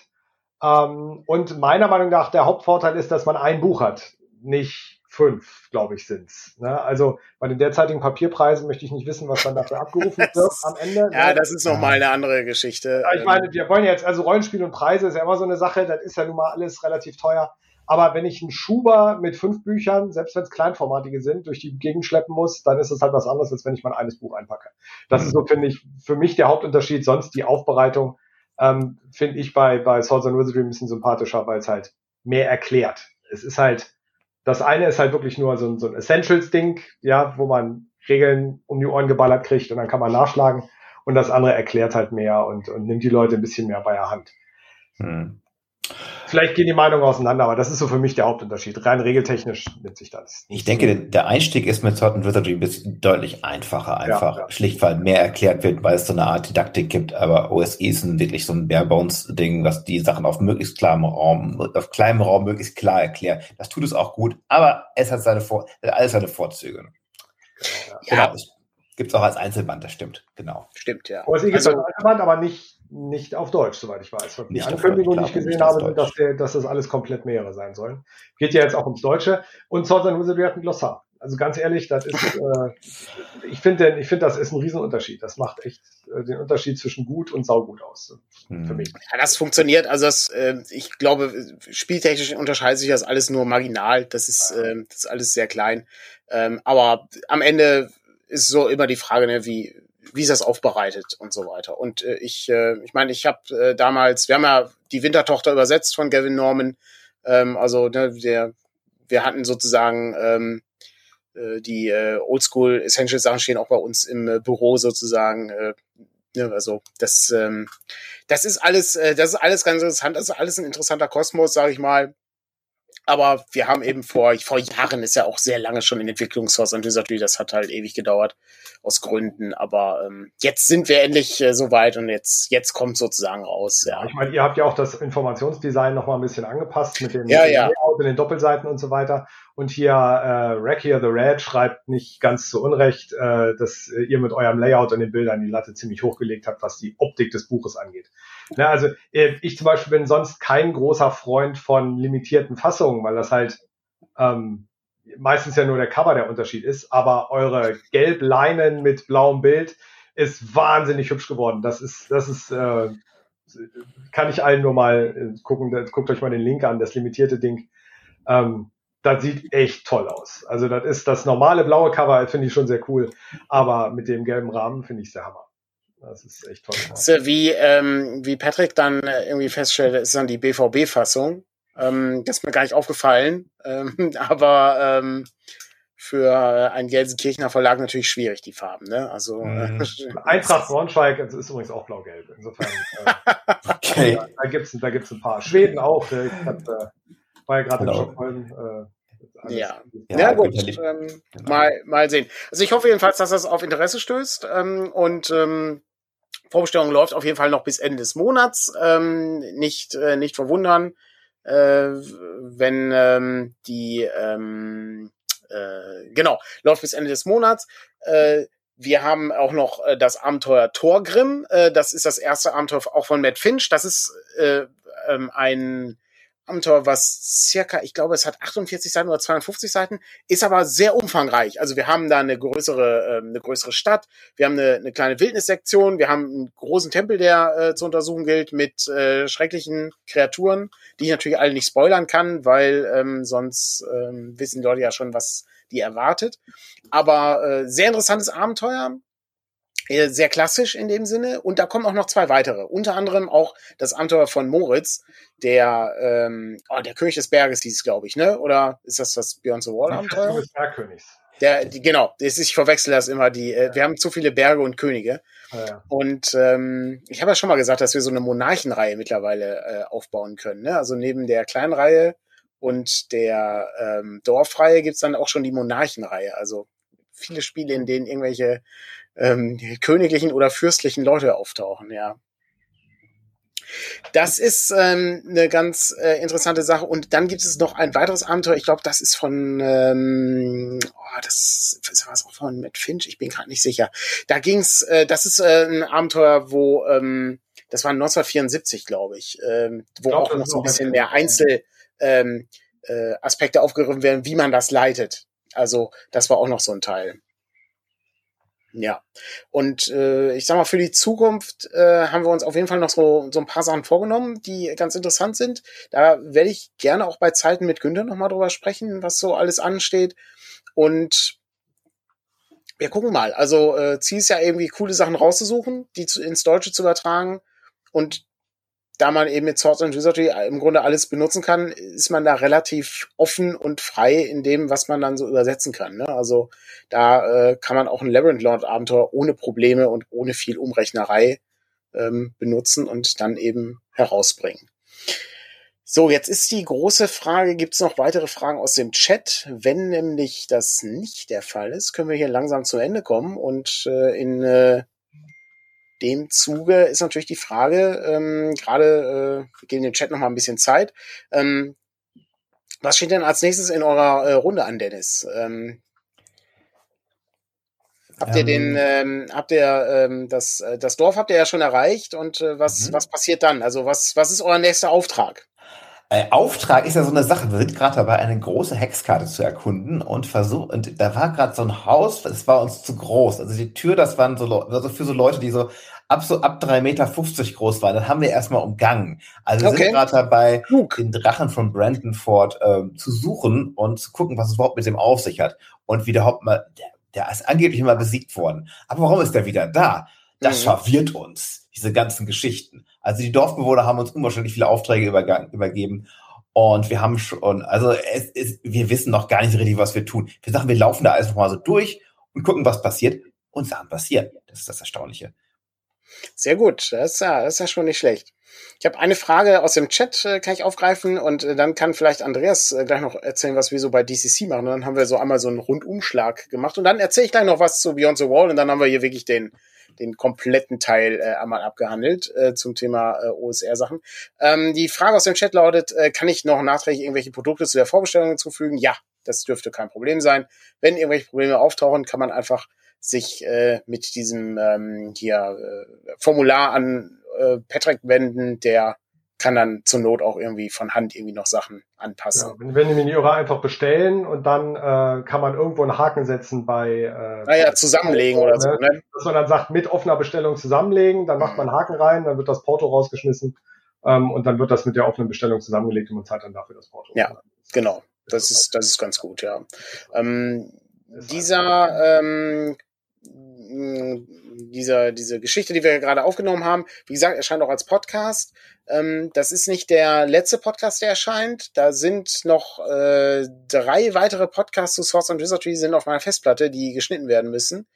Ähm, und meiner Meinung nach der Hauptvorteil ist, dass man ein Buch hat, nicht fünf, glaube ich, sind's. Ne? Also bei den derzeitigen Papierpreisen möchte ich nicht wissen, was dann dafür abgerufen <laughs> wird am Ende. Ja, ne? das ist nochmal eine andere Geschichte. Ja, ich meine, wir wollen jetzt, also Rollenspiel und Preise ist ja immer so eine Sache, das ist ja nun mal alles relativ teuer. Aber wenn ich einen Schuber mit fünf Büchern, selbst wenn es kleinformatige sind, durch die Gegend schleppen muss, dann ist es halt was anderes, als wenn ich mein eines Buch einpacke. Das ist so, finde ich, für mich der Hauptunterschied. Sonst die Aufbereitung ähm, finde ich bei, bei Swords and Wizardry ein bisschen sympathischer, weil es halt mehr erklärt. Es ist halt, das eine ist halt wirklich nur so ein, so ein Essentials-Ding, ja, wo man Regeln um die Ohren geballert kriegt und dann kann man nachschlagen. Und das andere erklärt halt mehr und, und nimmt die Leute ein bisschen mehr bei der Hand. Hm. Vielleicht gehen die Meinungen auseinander, aber das ist so für mich der Hauptunterschied. Rein regeltechnisch nimmt sich das. Ich denke, der Einstieg ist mit and Wizardry ein bisschen deutlich einfacher, einfach ja, ja. schlicht, weil mehr erklärt wird, weil es so eine Art Didaktik gibt, aber OSI ist ein, wirklich so ein Barebones-Ding, was die Sachen auf möglichst klarem Raum, auf kleinem Raum möglichst klar erklärt. Das tut es auch gut, aber es hat seine Vor alles seine Vorzüge. Ja. Genau, Gibt es auch als Einzelband, das stimmt, genau. Stimmt, ja. OSI gibt es also, als Einzelband, aber nicht nicht auf Deutsch, soweit ich weiß. Die Ankündigung, die ich gesehen habe, sind, dass, der, dass das alles komplett mehrere sein sollen. Geht ja jetzt auch ums Deutsche. Und Swords and Wizardry hat ein Glossar. Also ganz ehrlich, das ist, <laughs> äh, ich finde, ich finde, das ist ein Riesenunterschied. Das macht echt äh, den Unterschied zwischen gut und saugut aus hm. für mich. Ja, das funktioniert. Also das, äh, ich glaube, spieltechnisch unterscheidet sich das alles nur marginal. Das ist, äh, das ist alles sehr klein. Ähm, aber am Ende ist so immer die Frage, ne, wie wie ist das aufbereitet und so weiter. Und äh, ich, äh, ich meine, ich habe äh, damals, wir haben ja die Wintertochter übersetzt von Gavin Norman. Ähm, also ne, der, wir hatten sozusagen ähm, äh, die äh, Oldschool Essential Sachen stehen auch bei uns im äh, Büro sozusagen. Äh, ne, also das, ähm, das ist alles, äh, das ist alles ganz interessant. Das ist alles ein interessanter Kosmos, sage ich mal. Aber wir haben eben vor, vor Jahren ist ja auch sehr lange schon in Entwicklung Source and Wizardry, das hat halt ewig gedauert aus Gründen. Aber ähm, jetzt sind wir endlich äh, so weit und jetzt, jetzt kommt sozusagen raus. Ja. Ich meine, ihr habt ja auch das Informationsdesign noch mal ein bisschen angepasst mit den, ja, ja. Layout und den Doppelseiten und so weiter. Und hier äh, Rack here the Red schreibt nicht ganz zu Unrecht, äh, dass ihr mit eurem Layout und den Bildern die Latte ziemlich hochgelegt habt, was die Optik des Buches angeht. Ja, also äh, ich zum Beispiel bin sonst kein großer Freund von limitierten Fassungen, weil das halt ähm, meistens ja nur der Cover der Unterschied ist, aber eure Gelbleinen mit blauem Bild ist wahnsinnig hübsch geworden. Das ist, das ist, äh, kann ich allen nur mal äh, gucken, guckt euch mal den Link an, das limitierte Ding. Ähm, das sieht echt toll aus. Also das ist das normale blaue Cover, finde ich schon sehr cool, aber mit dem gelben Rahmen finde ich sehr Hammer. Das ist echt toll. So, wie, ähm, wie Patrick dann äh, irgendwie feststellt, ist dann die BVB-Fassung. Ähm, das ist mir gar nicht aufgefallen. <laughs> Ähm, aber ähm, für einen Gelsenkirchener Verlag natürlich schwierig, die Farben. Ne? Also, mhm. <laughs> Eintracht Braunschweig ist übrigens auch blau-gelb. Insofern <laughs> äh, okay. da, da gibt es da gibt's ein paar. Schweden auch. Äh, ich hab, äh, war ja gerade in Stockholm. Äh, ja. ja, ja gut. Ähm, genau. mal, mal sehen. Also ich hoffe jedenfalls, dass das auf Interesse stößt. Ähm, und ähm, Vorbestellung läuft auf jeden Fall noch bis Ende des Monats. Ähm, nicht, äh, nicht verwundern, äh, wenn ähm, die ähm, äh, genau läuft bis Ende des Monats. Äh, wir haben auch noch äh, das Abenteuer Torgrim. Äh, das ist das erste Abenteuer auch von Matt Finch. Das ist äh, ähm, ein Abenteuer, was circa, ich glaube, es hat 48 Seiten oder 250 Seiten, ist aber sehr umfangreich. Also wir haben da eine größere, äh, eine größere Stadt, wir haben eine, eine kleine Wildnissektion, wir haben einen großen Tempel, der äh, zu untersuchen gilt mit äh, schrecklichen Kreaturen, die ich natürlich alle nicht spoilern kann, weil ähm, sonst ähm, wissen die Leute ja schon, was die erwartet. Aber äh, sehr interessantes Abenteuer sehr klassisch in dem Sinne. Und da kommen auch noch zwei weitere. Unter anderem auch das Abenteuer von Moritz, der, ähm, oh, der König des Berges hieß, glaube ich, ne? Oder ist das das Beyond the Wall Abenteuer? Des Bergkönigs. Der, die, genau, das ich verwechsel das immer. Die, äh, wir haben zu viele Berge und Könige. Ja. Und ähm, ich habe ja schon mal gesagt, dass wir so eine Monarchenreihe mittlerweile äh, aufbauen können. Ne? Also neben der kleinen Reihe und der ähm, Dorfreihe gibt's dann auch schon die Monarchenreihe. Also viele Spiele, in denen irgendwelche ähm, königlichen oder fürstlichen Leute auftauchen, ja. Das ist ähm, eine ganz äh, interessante Sache. Und dann gibt es noch ein weiteres Abenteuer. Ich glaube, das ist von, ähm, oh, das, das war es auch von Matt Finch. Ich bin gerade nicht sicher. Da ging's. Äh, das ist äh, ein Abenteuer, wo ähm, das war 1974, glaube ich, ähm, wo glaub, auch noch so ein bisschen mehr Einzel ähm, äh, Aspekte aufgegriffen werden, wie man das leitet. Also das war auch noch so ein Teil. Ja. Und äh, ich sag mal, für die Zukunft äh, haben wir uns auf jeden Fall noch so, so ein paar Sachen vorgenommen, die ganz interessant sind. Da werde ich gerne auch bei Zeiten mit Günther nochmal drüber sprechen, was so alles ansteht. Und wir gucken mal. Also äh, Ziel ist ja irgendwie coole Sachen rauszusuchen, die zu, ins Deutsche zu übertragen. Und da man eben mit Swords and Wizardry im Grunde alles benutzen kann, ist man da relativ offen und frei in dem, was man dann so übersetzen kann. Ne? Also da äh, kann man auch ein Labyrinth Lord Abenteuer ohne Probleme und ohne viel Umrechnerei ähm, benutzen und dann eben herausbringen. So, jetzt ist die große Frage, gibt es noch weitere Fragen aus dem Chat? Wenn nämlich das nicht der Fall ist, können wir hier langsam zu Ende kommen und äh, in äh, dem Zuge ist natürlich die Frage, ähm, gerade, äh, wir geben dem Chat noch mal ein bisschen Zeit, ähm, was steht denn als nächstes in eurer äh, Runde an, Dennis? Ähm, habt ihr den, ähm, ähm habt ihr ähm, das, äh, das Dorf habt ihr ja schon erreicht und äh, was, mhm. was passiert dann? Also was, was ist euer nächster Auftrag? Äh, Auftrag ist ja so eine Sache. Wir sind gerade dabei, eine große Hexkarte zu erkunden und versucht, und da war gerade so ein Haus, das war uns zu groß. Also die Tür, das waren so, also für so Leute, die so ab so ab drei Meter fünfzig groß waren. Das haben wir erstmal umgangen. Also wir okay. sind gerade dabei, Klug. den Drachen von Brandon Ford ähm, zu suchen und zu gucken, was es überhaupt mit dem auf sich hat. Und wie der Hauptmann, der, der ist angeblich immer besiegt worden. Aber warum ist der wieder da? Das mhm. verwirrt uns, diese ganzen Geschichten. Also die Dorfbewohner haben uns unwahrscheinlich viele Aufträge übergeben. Und wir haben schon, also es ist, wir wissen noch gar nicht richtig, was wir tun. Wir sagen, wir laufen da einfach mal so durch und gucken, was passiert. Und Sachen passieren. Das ist das Erstaunliche. Sehr gut, das ist ja, das ist ja schon nicht schlecht. Ich habe eine Frage aus dem Chat, äh, kann ich aufgreifen und äh, dann kann vielleicht Andreas äh, gleich noch erzählen, was wir so bei DCC machen. Und dann haben wir so einmal so einen Rundumschlag gemacht und dann erzähle ich gleich noch was zu Beyond the Wall und dann haben wir hier wirklich den, den kompletten Teil äh, einmal abgehandelt äh, zum Thema äh, OSR-Sachen. Ähm, die Frage aus dem Chat lautet, äh, kann ich noch nachträglich irgendwelche Produkte zu der Vorbestellung hinzufügen? Ja, das dürfte kein Problem sein. Wenn irgendwelche Probleme auftauchen, kann man einfach sich äh, mit diesem ähm, hier äh, Formular an äh, Patrick wenden, der kann dann zur Not auch irgendwie von Hand irgendwie noch Sachen anpassen. Ja, wenn, wenn die Miniore einfach bestellen und dann äh, kann man irgendwo einen Haken setzen bei äh, naja, zusammenlegen oder so. Ne? Dass man dann sagt, mit offener Bestellung zusammenlegen, dann macht mhm. man einen Haken rein, dann wird das Porto rausgeschmissen ähm, und dann wird das mit der offenen Bestellung zusammengelegt und man zahlt dann dafür das Porto. Ja, genau. Das ist, das ist ganz gut, ja. Ähm, dieser ähm, dieser, diese Geschichte, die wir gerade aufgenommen haben, wie gesagt, erscheint auch als Podcast. Ähm, das ist nicht der letzte Podcast, der erscheint. Da sind noch äh, drei weitere Podcasts zu Source and Wizardry sind auf meiner Festplatte, die geschnitten werden müssen.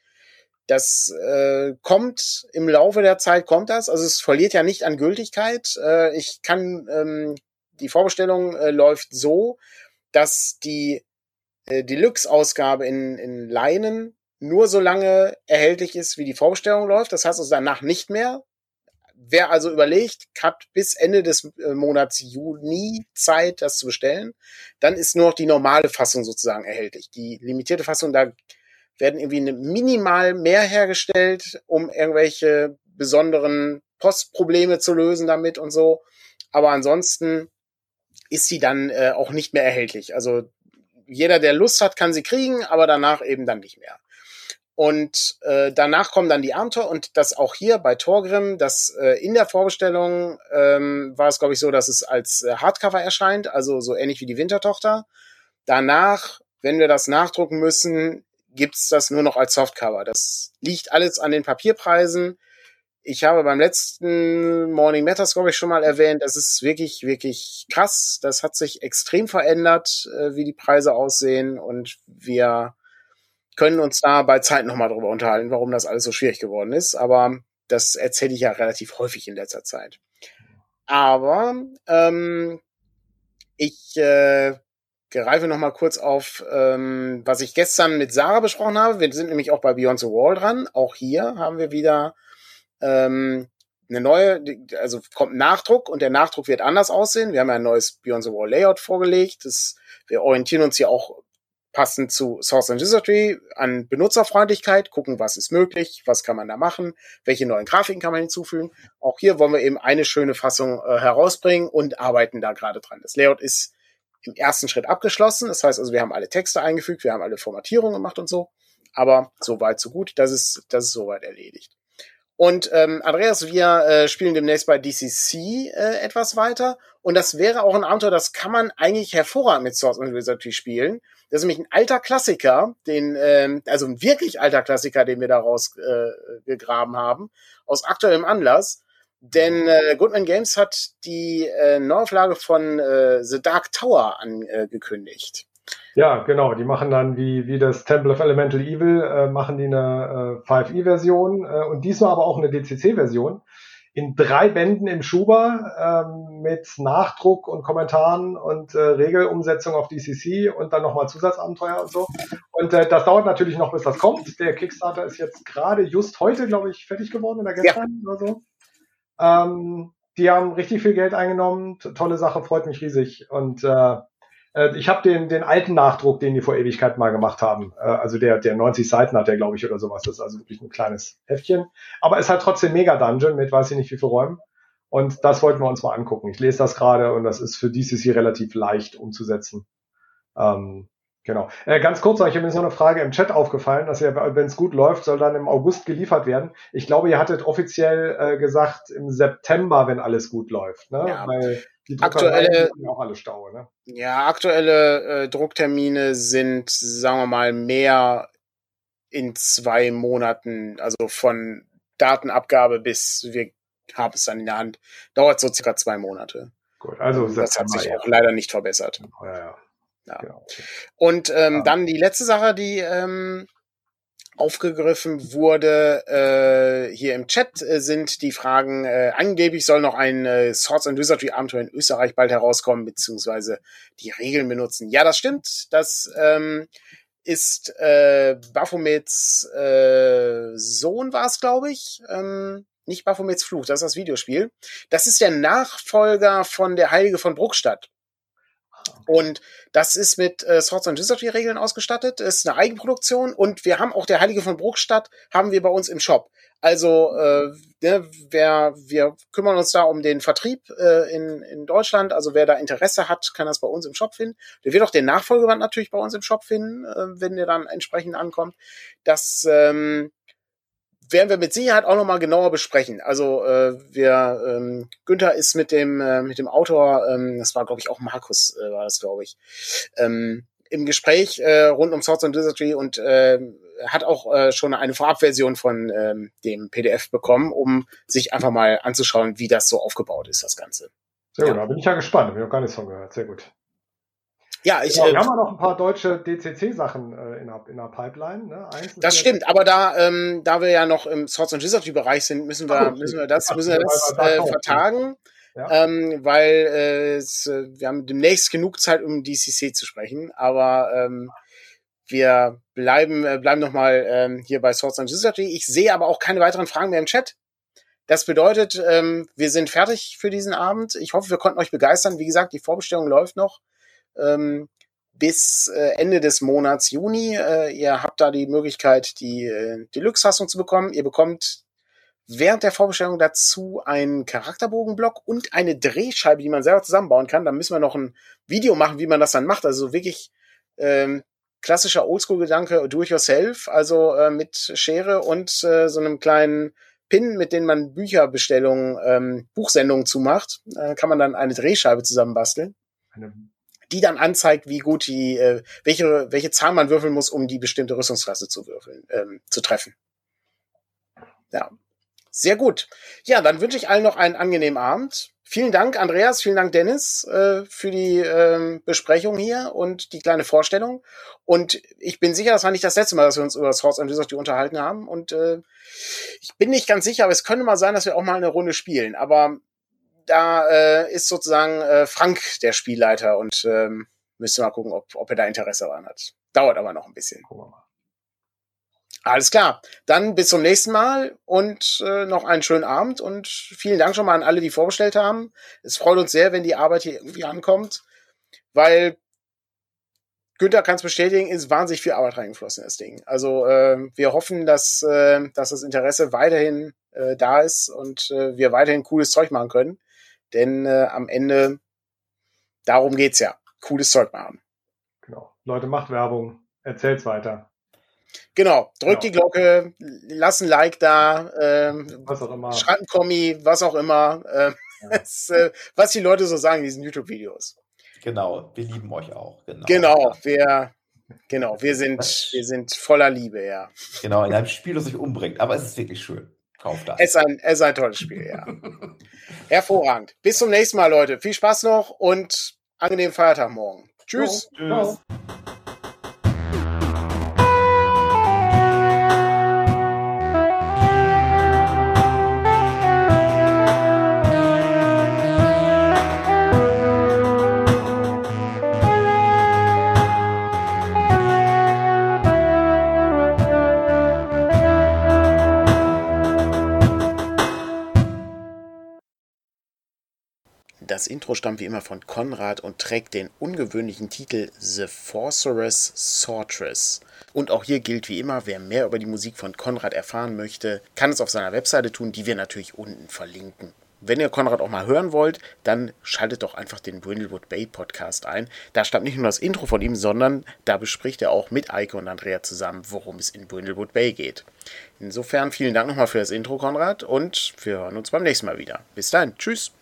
Das äh, kommt im Laufe der Zeit, kommt das. Also es verliert ja nicht an Gültigkeit. Äh, ich kann, ähm, die Vorbestellung äh, läuft so, dass die äh, Deluxe-Ausgabe in, in Leinen nur so lange erhältlich ist, wie die Vorbestellung läuft. Das heißt also danach nicht mehr. Wer also überlegt, hat bis Ende des äh, Monats Juni Zeit, das zu bestellen. Dann ist nur noch die normale Fassung sozusagen erhältlich. Die limitierte Fassung, da werden irgendwie minimal mehr hergestellt, um irgendwelche besonderen Postprobleme zu lösen damit und so. Aber ansonsten ist sie dann äh, auch nicht mehr erhältlich. Also jeder, der Lust hat, kann sie kriegen, aber danach eben dann nicht mehr. Und äh, danach kommen dann die Abenteuer und das auch hier bei Torgrim, das äh, in der Vorbestellung ähm, war es, glaube ich, so, dass es als äh, Hardcover erscheint, also so ähnlich wie die Wintertochter. Danach, wenn wir das nachdrucken müssen, gibt's das nur noch als Softcover. Das liegt alles an den Papierpreisen. Ich habe beim letzten Morning Matters, glaube ich, schon mal erwähnt, das ist wirklich, wirklich krass. Das hat sich extrem verändert, äh, wie die Preise aussehen und wir können uns da bei Zeit nochmal drüber unterhalten, warum das alles so schwierig geworden ist. Aber das erzähle ich ja relativ häufig in letzter Zeit. Aber ähm, Ich äh, greife noch mal kurz auf, ähm, was ich gestern mit Sarah besprochen habe. Wir sind nämlich auch bei Beyond the Wall dran. Auch hier haben wir wieder ähm, eine neue, also kommt Nachdruck und der Nachdruck wird anders aussehen. Wir haben ja ein neues Beyond the Wall Layout vorgelegt. Das, wir orientieren uns hier auch passend zu Source and Wizardry an Benutzerfreundlichkeit, gucken, was ist möglich, was kann man da machen, welche neuen Grafiken kann man hinzufügen. Auch hier wollen wir eben eine schöne Fassung äh, herausbringen und arbeiten da gerade dran. Das Layout ist im ersten Schritt abgeschlossen. Das heißt also, wir haben alle Texte eingefügt, wir haben alle Formatierungen gemacht und so. Aber so weit, so gut. Das ist, das ist soweit erledigt. Und ähm, Andreas, wir äh, spielen demnächst bei DCC äh, etwas weiter. Und das wäre auch ein Abenteuer, das kann man eigentlich hervorragend mit Swords and Wizardry spielen. Das ist nämlich ein alter Klassiker, den, ähm, also ein wirklich alter Klassiker, den wir daraus äh, gegraben haben, aus aktuellem Anlass. Denn äh, Goodman Games hat die äh, Neuauflage von äh, The Dark Tower angekündigt. Ja, genau. Die machen dann wie, wie das Temple of Elemental Evil, äh, machen die eine äh, 5e-Version äh, und diesmal aber auch eine DCC-Version in drei Bänden im Schuber ähm, mit Nachdruck und Kommentaren und äh, Regelumsetzung auf DCC und dann nochmal Zusatzabenteuer und so. Und äh, das dauert natürlich noch, bis das kommt. Der Kickstarter ist jetzt gerade just heute, glaube ich, fertig geworden oder gestern ja. oder so. Ähm, die haben richtig viel Geld eingenommen. Tolle Sache, freut mich riesig. Und äh, äh, ich habe den, den alten Nachdruck, den die vor Ewigkeit mal gemacht haben. Äh, also der, der 90 Seiten hat der, glaube ich, oder sowas. Das ist also wirklich ein kleines Heftchen. Aber es hat trotzdem Mega Dungeon mit weiß ich nicht wie viel Räumen. Und das wollten wir uns mal angucken. Ich lese das gerade und das ist für dieses hier relativ leicht umzusetzen. Ähm, Genau. Äh, ganz kurz, ich habe mir so eine Frage im Chat aufgefallen, dass ja, wenn es gut läuft, soll dann im August geliefert werden. Ich glaube, ihr hattet offiziell äh, gesagt im September, wenn alles gut läuft, ne? Ja. Weil aktuelle auch alle Stau, ne? Ja, aktuelle äh, Drucktermine sind, sagen wir mal, mehr in zwei Monaten, also von Datenabgabe bis wir haben es dann in der Hand, dauert so circa zwei Monate. Gut, also das hat sich ja. auch leider nicht verbessert. Ja, ja. Ja. Genau. Und ähm, dann die letzte Sache, die ähm, aufgegriffen wurde äh, hier im Chat, äh, sind die Fragen, äh, angeblich soll noch ein äh, Swords and Wizardry Abenteuer in Österreich bald herauskommen, beziehungsweise die Regeln benutzen. Ja, das stimmt. Das ähm, ist äh, Baphomets äh, Sohn war es, glaube ich. Ähm, nicht Baphomets Fluch, das ist das Videospiel. Das ist der Nachfolger von der Heilige von Bruckstadt. Und das ist mit äh, Swords and Wizardry Regeln ausgestattet, ist eine Eigenproduktion und wir haben auch der Heilige von Bruchstadt haben wir bei uns im Shop. Also äh, ne, wer, wir kümmern uns da um den Vertrieb äh, in, in Deutschland. Also wer da Interesse hat, kann das bei uns im Shop finden. Der wird auch den Nachfolgeband natürlich bei uns im Shop finden, äh, wenn der dann entsprechend ankommt. Das ähm, werden wir mit Sicherheit auch nochmal genauer besprechen. Also äh, wir, ähm, Günther ist mit dem äh, mit dem Autor, ähm, das war glaube ich auch Markus, äh, war das glaube ich, ähm, im Gespräch äh, rund um Swords and Wizardry und äh, hat auch äh, schon eine Vorabversion von ähm, dem PDF bekommen, um sich einfach mal anzuschauen, wie das so aufgebaut ist, das Ganze. Sehr gut, ja. da bin ich ja gespannt, habe ich noch gar nichts von gehört. Sehr gut. Ja, ich. Ja, wir äh, haben noch ein paar deutsche DCC-Sachen äh, in, der, in der Pipeline. Ne? Das stimmt, aber da, ähm, da wir ja noch im Swords and Wizardry-Bereich sind, müssen wir, Ach, müssen wir das, müssen wir das äh, vertagen. Ja. Ähm, weil äh, es, äh, wir haben demnächst genug Zeit, um DCC zu sprechen, aber ähm, wir bleiben, äh, bleiben nochmal ähm, hier bei Swords and Wizardry. Ich sehe aber auch keine weiteren Fragen mehr im Chat. Das bedeutet, ähm, wir sind fertig für diesen Abend. Ich hoffe, wir konnten euch begeistern. Wie gesagt, die Vorbestellung läuft noch ähm, bis äh, Ende des Monats Juni. Äh, ihr habt da die Möglichkeit, die äh, Deluxe-Fassung zu bekommen. Ihr bekommt während der Vorbestellung dazu einen Charakterbogenblock und eine Drehscheibe, die man selber zusammenbauen kann. Da müssen wir noch ein Video machen, wie man das dann macht. Also wirklich ähm, klassischer Oldschool-Gedanke, do it yourself, also äh, mit Schere und äh, so einem kleinen Pin, mit dem man Bücherbestellungen, ähm, Buchsendungen zumacht, äh, kann man dann eine Drehscheibe zusammenbasteln. Eine die dann anzeigt, wie gut die, äh, welche, welche Zahl man würfeln muss, um die bestimmte Rüstungsklasse zu würfeln, ähm, zu treffen. Ja. Sehr gut. Ja, dann wünsche ich allen noch einen angenehmen Abend. Vielen Dank, Andreas, vielen Dank, Dennis, äh, für die äh, Besprechung hier und die kleine Vorstellung. Und ich bin sicher, das war nicht das letzte Mal, dass wir uns über das Horse and Wizardry unterhalten haben. Und äh, ich bin nicht ganz sicher, aber es könnte mal sein, dass wir auch mal eine Runde spielen. Aber da äh, ist sozusagen äh, Frank der Spielleiter und ähm, müsste mal gucken, ob, ob er da Interesse daran hat. Dauert aber noch ein bisschen. Gucken wir mal. Alles klar. Dann bis zum nächsten Mal und äh, noch einen schönen Abend und vielen Dank schon mal an alle, die vorbestellt haben. Es freut uns sehr, wenn die Arbeit hier irgendwie ankommt, weil Günther kann es bestätigen, ist wahnsinnig viel Arbeit reingeflossen in das Ding. Also äh, wir hoffen, dass, äh, dass das Interesse weiterhin äh, da ist und äh, wir weiterhin cooles Zeug machen können. Denn äh, am Ende, darum geht's ja. Cooles Zeug machen. Genau. Leute, macht Werbung. Erzählt's weiter. Genau, drückt genau. die Glocke, lasst ein Like da, ähm, was auch immer. schreibt ein Kommi, was auch immer, äh, ja. <laughs> das, äh, was die Leute so sagen in diesen YouTube-Videos. Genau, wir lieben euch auch. Genau, genau wir, genau, wir <laughs> sind, wir sind voller Liebe, ja. Genau, in einem Spiel, das sich umbringt, aber es ist wirklich schön. Kauft das. Es ist ein, es ist ein tolles Spiel, ja. <laughs> Hervorragend. Bis zum nächsten Mal, Leute. Viel Spaß noch und angenehmen Feiertag morgen. Tschüss. Tschüss. Das Intro stammt wie immer von Konrad und trägt den ungewöhnlichen Titel The Sorceress Sortress. Und auch hier gilt wie immer, wer mehr über die Musik von Konrad erfahren möchte, kann es auf seiner Webseite tun, die wir natürlich unten verlinken. Wenn ihr Konrad auch mal hören wollt, dann schaltet doch einfach den Brindlewood Bay Podcast ein. Da stammt nicht nur das Intro von ihm, sondern da bespricht er auch mit Eike und Andrea zusammen, worum es in Brindlewood Bay geht. Insofern vielen Dank nochmal für das Intro, Konrad, und wir hören uns beim nächsten Mal wieder. Bis dann. Tschüss.